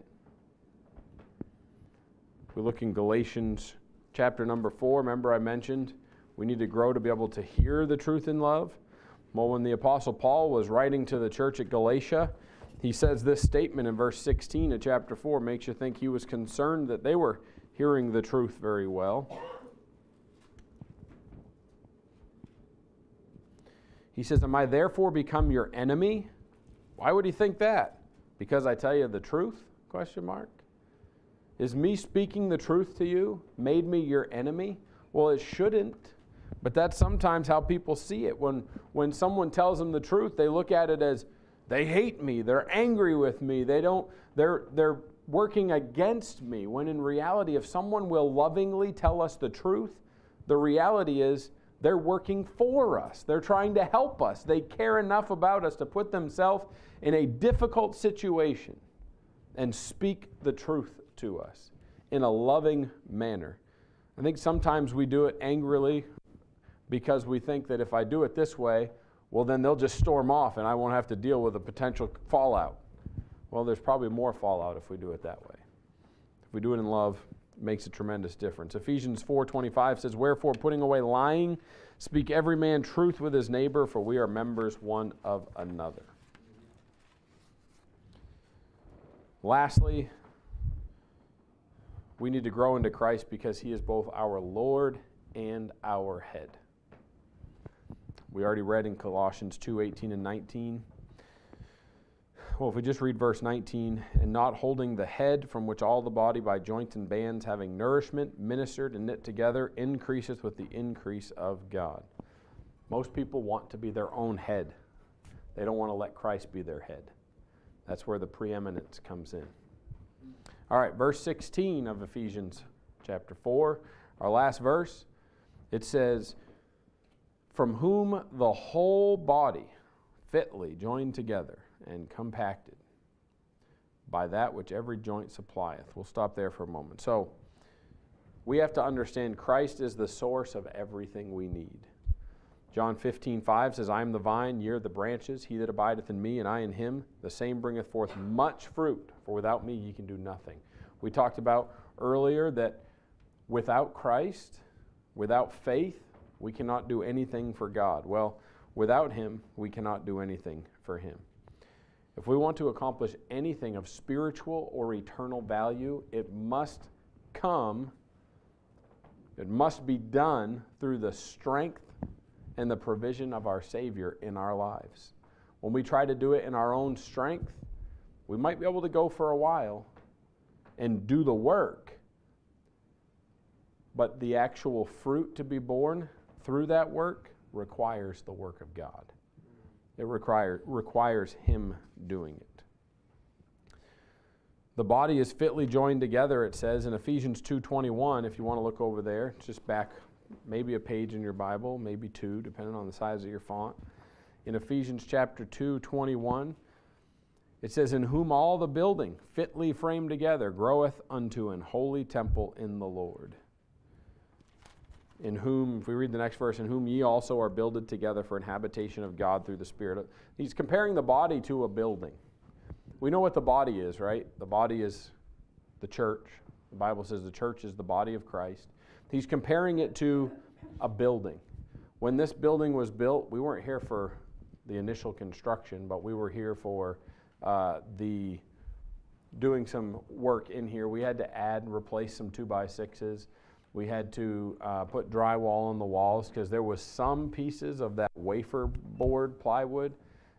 We look in Galatians chapter number 4. Remember I mentioned we need to grow to be able to hear the truth in love. Well, when the apostle Paul was writing to the church at Galatia, he says this statement in verse 16 of chapter 4 makes you think he was concerned that they were hearing the truth very well. He says, Am I therefore become your enemy? Why would he think that? Because I tell you the truth? Question mark. Is me speaking the truth to you made me your enemy? Well, it shouldn't. But that's sometimes how people see it. When, when someone tells them the truth, they look at it as they hate me. They're angry with me. They don't, they're, they're working against me. When in reality, if someone will lovingly tell us the truth, the reality is they're working for us. They're trying to help us. They care enough about us to put themselves in a difficult situation and speak the truth to us in a loving manner. I think sometimes we do it angrily because we think that if I do it this way, well, then they'll just storm off and I won't have to deal with a potential fallout. Well, there's probably more fallout if we do it that way. If we do it in love, it makes a tremendous difference. Ephesians 4:25 says, "Wherefore putting away lying, speak every man truth with his neighbor, for we are members one of another." Lastly, we need to grow into Christ because he is both our Lord and our head. We already read in Colossians 2 18 and 19. Well, if we just read verse 19, and not holding the head from which all the body by joints and bands, having nourishment, ministered and knit together, increaseth with the increase of God. Most people want to be their own head, they don't want to let Christ be their head. That's where the preeminence comes in. All right, verse 16 of Ephesians chapter 4, our last verse, it says, From whom the whole body fitly joined together and compacted by that which every joint supplieth. We'll stop there for a moment. So, we have to understand Christ is the source of everything we need. John 15, 5 says, I am the vine, ye are the branches. He that abideth in me, and I in him, the same bringeth forth much fruit, for without me ye can do nothing. We talked about earlier that without Christ, without faith, we cannot do anything for God. Well, without him, we cannot do anything for him. If we want to accomplish anything of spiritual or eternal value, it must come, it must be done through the strength and the provision of our Savior in our lives. When we try to do it in our own strength, we might be able to go for a while and do the work, but the actual fruit to be born through that work requires the work of God. It require, requires Him doing it. The body is fitly joined together, it says in Ephesians 2.21, if you want to look over there, just back maybe a page in your Bible, maybe two, depending on the size of your font. In Ephesians chapter 2, 21, it says, In whom all the building, fitly framed together, groweth unto an holy temple in the Lord. In whom, if we read the next verse, in whom ye also are builded together for an habitation of God through the Spirit. He's comparing the body to a building. We know what the body is, right? The body is the church. The Bible says the church is the body of Christ. He's comparing it to a building. When this building was built, we weren't here for the initial construction, but we were here for uh, the doing some work in here. We had to add and replace some two by sixes. We had to uh, put drywall on the walls because there was some pieces of that wafer board plywood,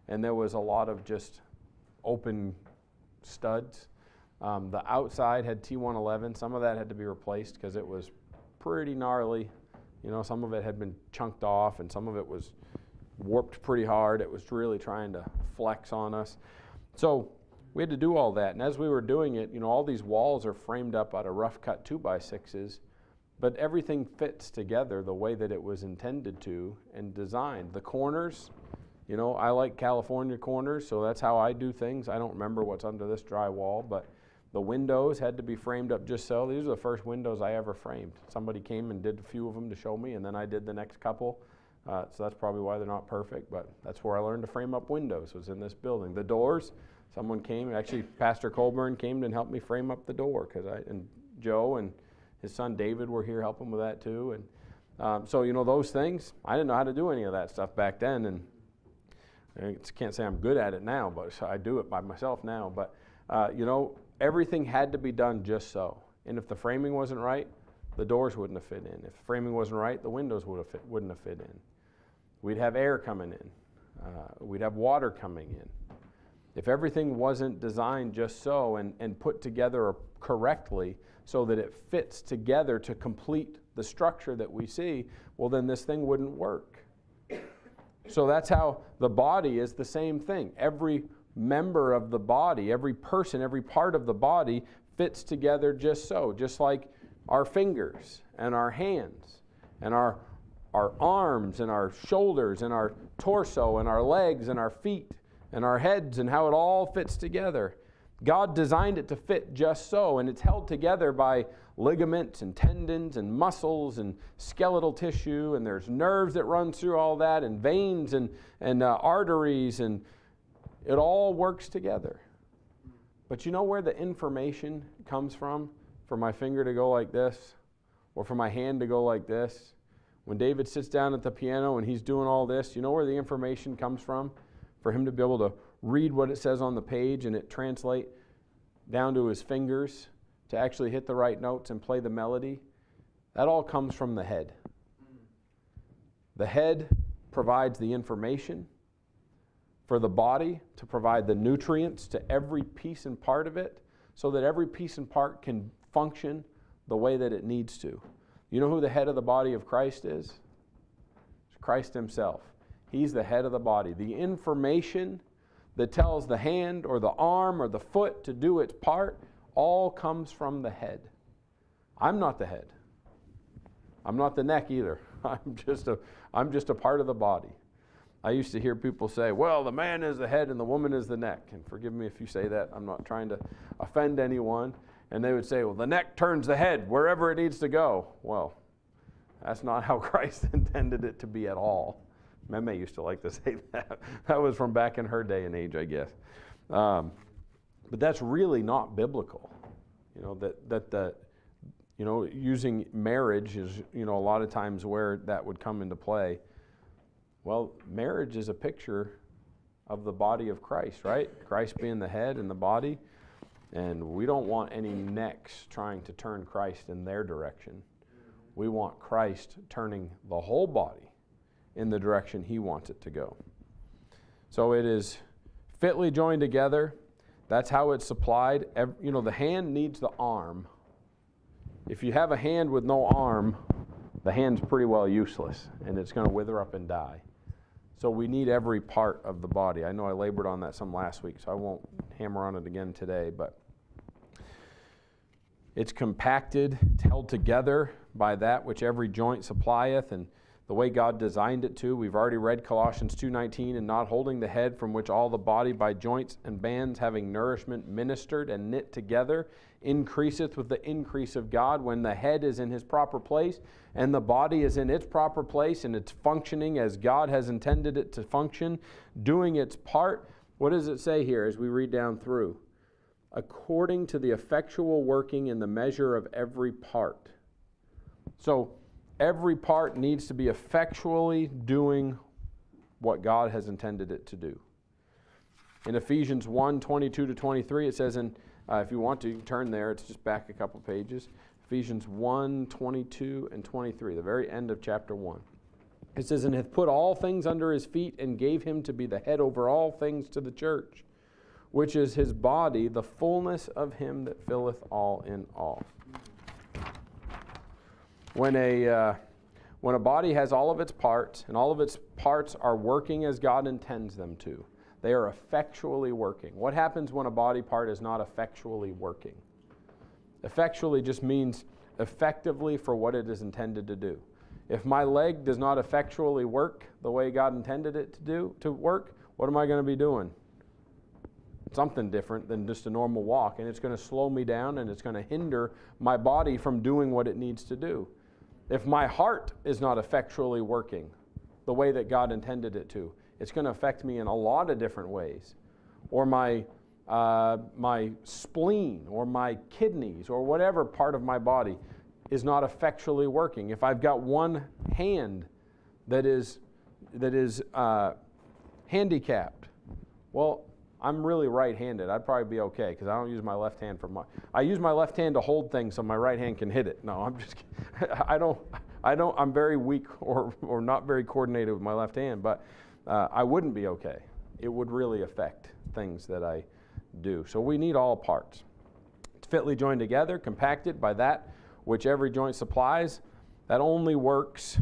and there was a lot of just open studs. Um, the outside had T111. Some of that had to be replaced because it was pretty gnarly. You know, some of it had been chunked off, and some of it was warped pretty hard. It was really trying to flex on us. So we had to do all that. And as we were doing it, you know, all these walls are framed up out of rough cut two by sixes, but everything fits together the way that it was intended to and designed. The corners, you know, I like California corners, so that's how I do things. I don't remember what's under this drywall, but the windows had to be framed up just so. These are the first windows I ever framed. Somebody came and did a few of them to show me, and then I did the next couple. Uh, so that's probably why they're not perfect, but that's where I learned to frame up windows, was in this building. The doors, someone came, actually Pastor Colburn came and helped me frame up the door, because I, and Joe and his son David were here helping with that too. And um, so, you know, those things, I didn't know how to do any of that stuff back then, and I can't say I'm good at it now, but I do it by myself now. But, uh, you know, everything had to be done just so. And if the framing wasn't right, the doors wouldn't have fit in. If the framing wasn't right, the windows would have fit, wouldn't have fit in. We'd have air coming in. Uh, we'd have water coming in. If everything wasn't designed just so and, and put together correctly so that it fits together to complete the structure that we see, well, then this thing wouldn't work. So that's how the body is the same thing. Every member of the body, every person, every part of the body fits together just so, just like our fingers and our hands and our, our arms and our shoulders and our torso and our legs and our feet and our heads and how it all fits together. God designed it to fit just so, and it's held together by ligaments and tendons and muscles and skeletal tissue, and there's nerves that run through all that, and veins and, and uh, arteries, and it all works together. But you know where the information comes from for my finger to go like this, or for my hand to go like this? When David sits down at the piano and he's doing all this, you know where the information comes from for him to be able to read what it says on the page and it translate down to his fingers to actually hit the right notes and play the melody? That all comes from the head. The head provides the information for the body to provide the nutrients to every piece and part of it so that every piece and part can function the way that it needs to. You know who the head of the body of Christ is? It's Christ Himself. He's the head of the body. The information that tells the hand or the arm or the foot to do its part all comes from the head. I'm not the head. I'm not the neck either. I'm just a, I'm just a part of the body. I used to hear people say, well, the man is the head and the woman is the neck. And forgive me if you say that. I'm not trying to offend anyone. And they would say, well, the neck turns the head wherever it needs to go. Well, that's not how Christ intended it to be at all. Meme used to like to say that. that was from back in her day and age, I guess. Um, but that's really not biblical. You know, that, that the, you know, using marriage is, you know, a lot of times where that would come into play. Well, marriage is a picture of the body of Christ, right? Christ being the head and the body. And we don't want any necks trying to turn Christ in their direction. We want Christ turning the whole body in the direction he wants it to go. So it is fitly joined together. That's how it's supplied. You know, the hand needs the arm. If you have a hand with no arm, the hand's pretty well useless and it's going to wither up and die. So we need every part of the body. I know I labored on that some last week, so I won't hammer on it again today, but it's compacted, it's held together by that which every joint supplieth, and the way God designed it to. We've already read Colossians 2:19 and not holding the head from which all the body by joints and bands having nourishment ministered and knit together increaseth with the increase of God when the head is in his proper place and the body is in its proper place and it's functioning as God has intended it to function, doing its part. What does it say here as we read down through? according to the effectual working in the measure of every part. So, every part needs to be effectually doing what God has intended it to do. In Ephesians 1 22 to 23, it says, and uh, if you want to, you can turn there, it's just back a couple pages. Ephesians 1 22 and 23, the very end of chapter 1. It says, And hath put all things under his feet and gave him to be the head over all things to the church which is his body, the fullness of him that filleth all in all. When a, uh, when a body has all of its parts, and all of its parts are working as God intends them to, they are effectually working. What happens when a body part is not effectually working? Effectually just means effectively for what it is intended to do. If my leg does not effectually work the way God intended it to do to work, what am I going to be doing? something different than just a normal walk, and it's going to slow me down and it's going to hinder my body from doing what it needs to do. If my heart is not effectually working the way that God intended it to, it's going to affect me in a lot of different ways. Or my, uh, my spleen, or my kidneys, or whatever part of my body is not effectually working. If I've got one hand that is, that is uh, handicapped, well, I'm really right-handed. I'd probably be okay because I don't use my left hand for my. I use my left hand to hold things so my right hand can hit it. No, I'm just. I don't. I don't. I'm very weak or or not very coordinated with my left hand, but uh, I wouldn't be okay. It would really affect things that I do. So we need all parts. It's fitly joined together, compacted by that which every joint supplies. That only works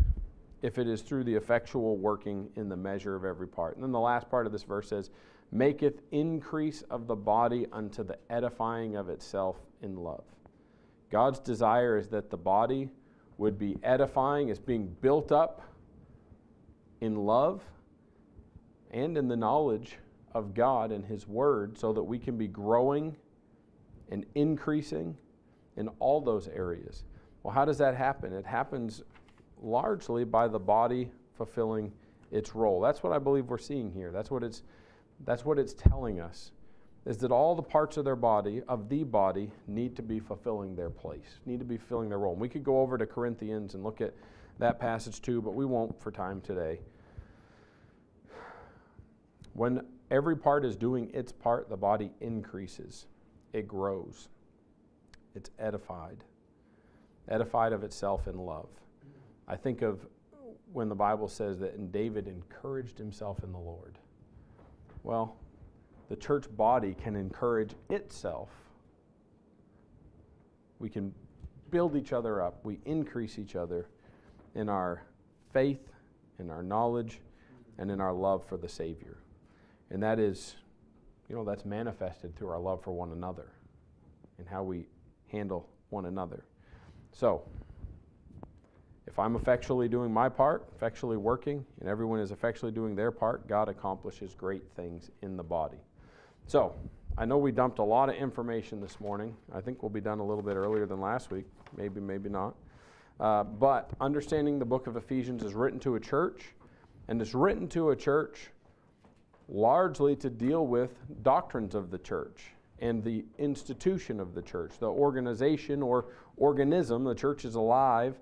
if it is through the effectual working in the measure of every part. And then the last part of this verse says maketh increase of the body unto the edifying of itself in love. God's desire is that the body would be edifying, is being built up in love and in the knowledge of God and His Word so that we can be growing and increasing in all those areas. Well, how does that happen? It happens largely by the body fulfilling its role. That's what I believe we're seeing here. That's what it's that's what it's telling us is that all the parts of their body, of the body, need to be fulfilling their place, need to be filling their role. And we could go over to Corinthians and look at that passage too, but we won't for time today. When every part is doing its part, the body increases, it grows, it's edified, edified of itself in love. I think of when the Bible says that and David encouraged himself in the Lord. Well, the church body can encourage itself. We can build each other up. We increase each other in our faith, in our knowledge, and in our love for the Savior. And that is, you know, that's manifested through our love for one another and how we handle one another. So, if I'm effectually doing my part, effectually working, and everyone is effectually doing their part, God accomplishes great things in the body. So, I know we dumped a lot of information this morning. I think we'll be done a little bit earlier than last week. Maybe, maybe not. Uh, but understanding the book of Ephesians is written to a church, and it's written to a church largely to deal with doctrines of the church and the institution of the church, the organization or organism, the church is alive,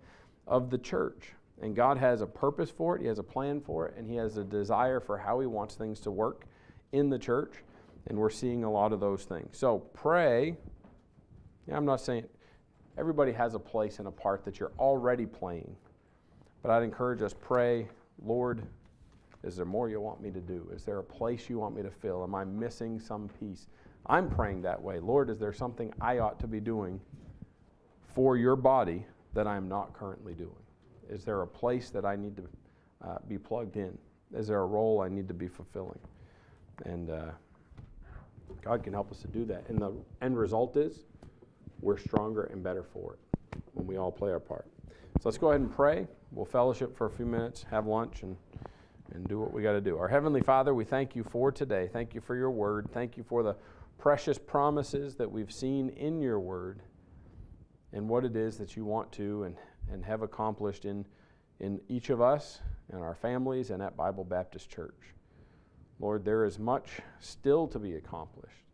of the church. And God has a purpose for it, He has a plan for it, and He has a desire for how He wants things to work in the church and we're seeing a lot of those things. So pray. Yeah, I'm not saying everybody has a place and a part that you're already playing, but I'd encourage us pray, Lord, is there more you want me to do? Is there a place you want me to fill? Am I missing some piece? I'm praying that way. Lord, is there something I ought to be doing for your body that I'm not currently doing? Is there a place that I need to uh, be plugged in? Is there a role I need to be fulfilling? And uh, God can help us to do that. And the end result is we're stronger and better for it when we all play our part. So let's go ahead and pray. We'll fellowship for a few minutes, have lunch, and, and do what we got to do. Our Heavenly Father, we thank you for today. Thank you for your word. Thank you for the precious promises that we've seen in your word and what it is that you want to and, and have accomplished in, in each of us and our families and at Bible Baptist Church. Lord, there is much still to be accomplished,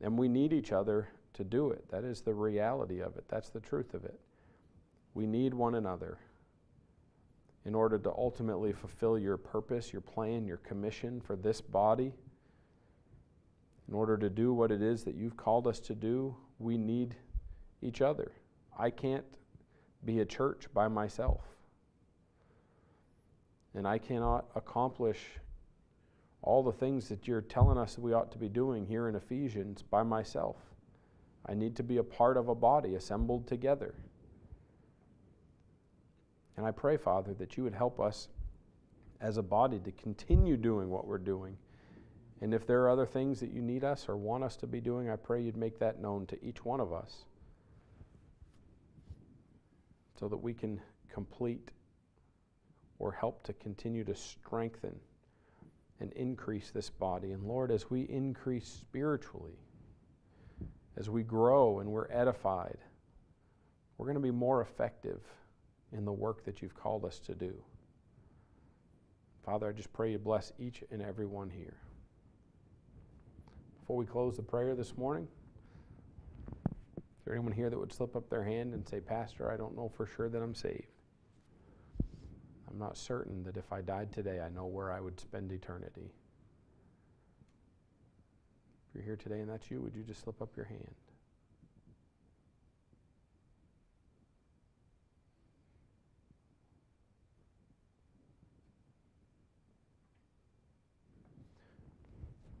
and we need each other to do it. That is the reality of it, that's the truth of it. We need one another in order to ultimately fulfill your purpose, your plan, your commission for this body. In order to do what it is that you've called us to do, we need each other. I can't be a church by myself. And I cannot accomplish all the things that you're telling us we ought to be doing here in Ephesians by myself. I need to be a part of a body assembled together. And I pray, Father, that you would help us as a body to continue doing what we're doing. And if there are other things that you need us or want us to be doing, I pray you'd make that known to each one of us so that we can complete or help to continue to strengthen and increase this body. And Lord, as we increase spiritually, as we grow and we're edified, we're going to be more effective in the work that you've called us to do. Father, I just pray you bless each and every one here. Before we close the prayer this morning, is there anyone here that would slip up their hand and say, Pastor, I don't know for sure that I'm saved? I'm not certain that if I died today, I know where I would spend eternity. If you're here today and that's you, would you just slip up your hand?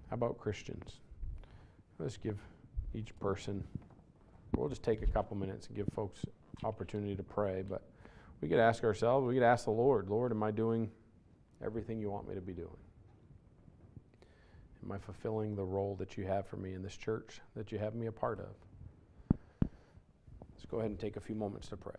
How about Christians? Let's give each person, we'll just take a couple minutes and give folks opportunity to pray, but we could ask ourselves, we could ask the Lord, Lord, am I doing everything you want me to be doing? Am I fulfilling the role that you have for me in this church that you have me a part of? Let's go ahead and take a few moments to pray.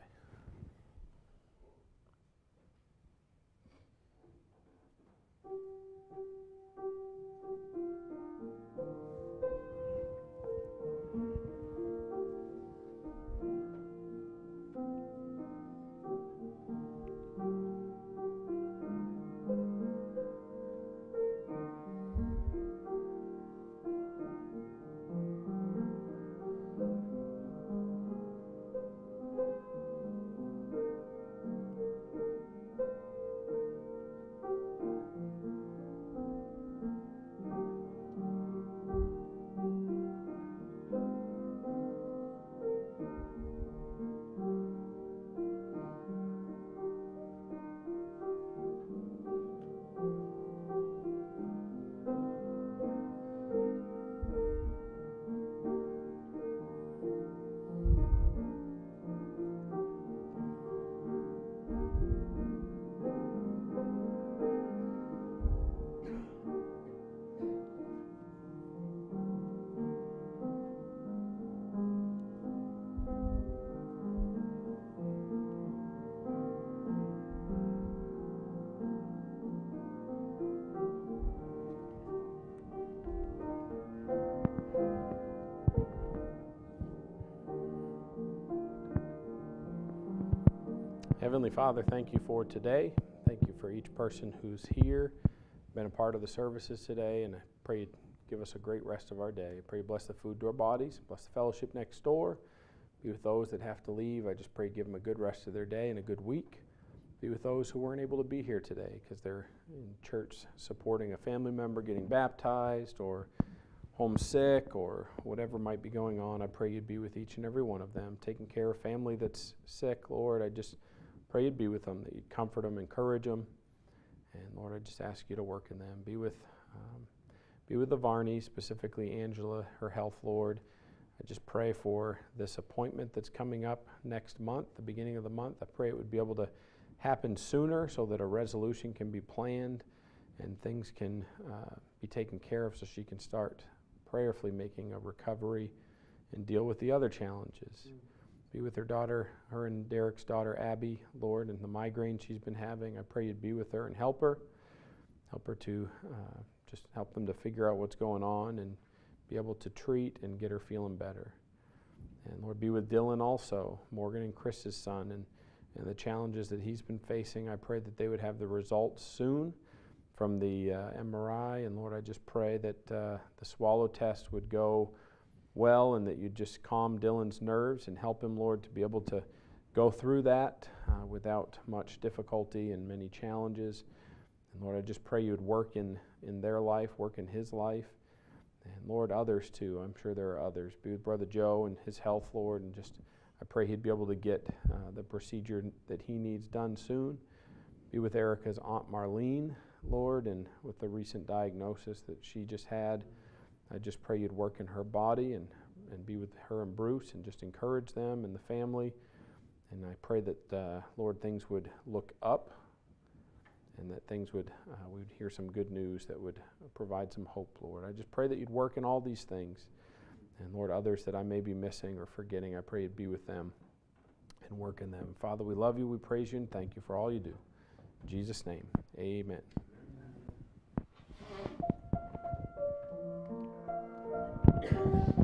Heavenly Father, thank you for today. Thank you for each person who's here, been a part of the services today, and I pray you give us a great rest of our day. I pray you bless the food to our bodies, bless the fellowship next door, be with those that have to leave. I just pray give them a good rest of their day and a good week. Be with those who weren't able to be here today because they're in church supporting a family member getting baptized or homesick or whatever might be going on. I pray you'd be with each and every one of them, taking care of family that's sick, Lord. I just pray you'd be with them, that you'd comfort them, encourage them. And Lord, I just ask you to work in them. Be with, um, be with the Varneys, specifically Angela, her health, Lord. I just pray for this appointment that's coming up next month, the beginning of the month. I pray it would be able to happen sooner so that a resolution can be planned and things can uh, be taken care of so she can start prayerfully making a recovery and deal with the other challenges. Be with her daughter, her and Derek's daughter, Abby, Lord, and the migraine she's been having. I pray you'd be with her and help her. Help her to uh, just help them to figure out what's going on and be able to treat and get her feeling better. And Lord, be with Dylan also, Morgan and Chris's son, and, and the challenges that he's been facing. I pray that they would have the results soon from the uh, MRI. And Lord, I just pray that uh, the swallow test would go well and that you'd just calm Dylan's nerves and help him, Lord, to be able to go through that uh, without much difficulty and many challenges. And Lord, I just pray you would work in, in their life, work in his life. And Lord, others too. I'm sure there are others. Be with Brother Joe and his health, Lord, and just I pray he'd be able to get uh, the procedure that he needs done soon. Be with Erica's Aunt Marlene, Lord, and with the recent diagnosis that she just had. I just pray you'd work in her body and, and be with her and Bruce and just encourage them and the family. And I pray that, uh, Lord, things would look up and that things would, uh, we would hear some good news that would provide some hope, Lord. I just pray that you'd work in all these things. And Lord, others that I may be missing or forgetting, I pray you'd be with them and work in them. Father, we love you, we praise you, and thank you for all you do. In Jesus' name, amen. Yeah.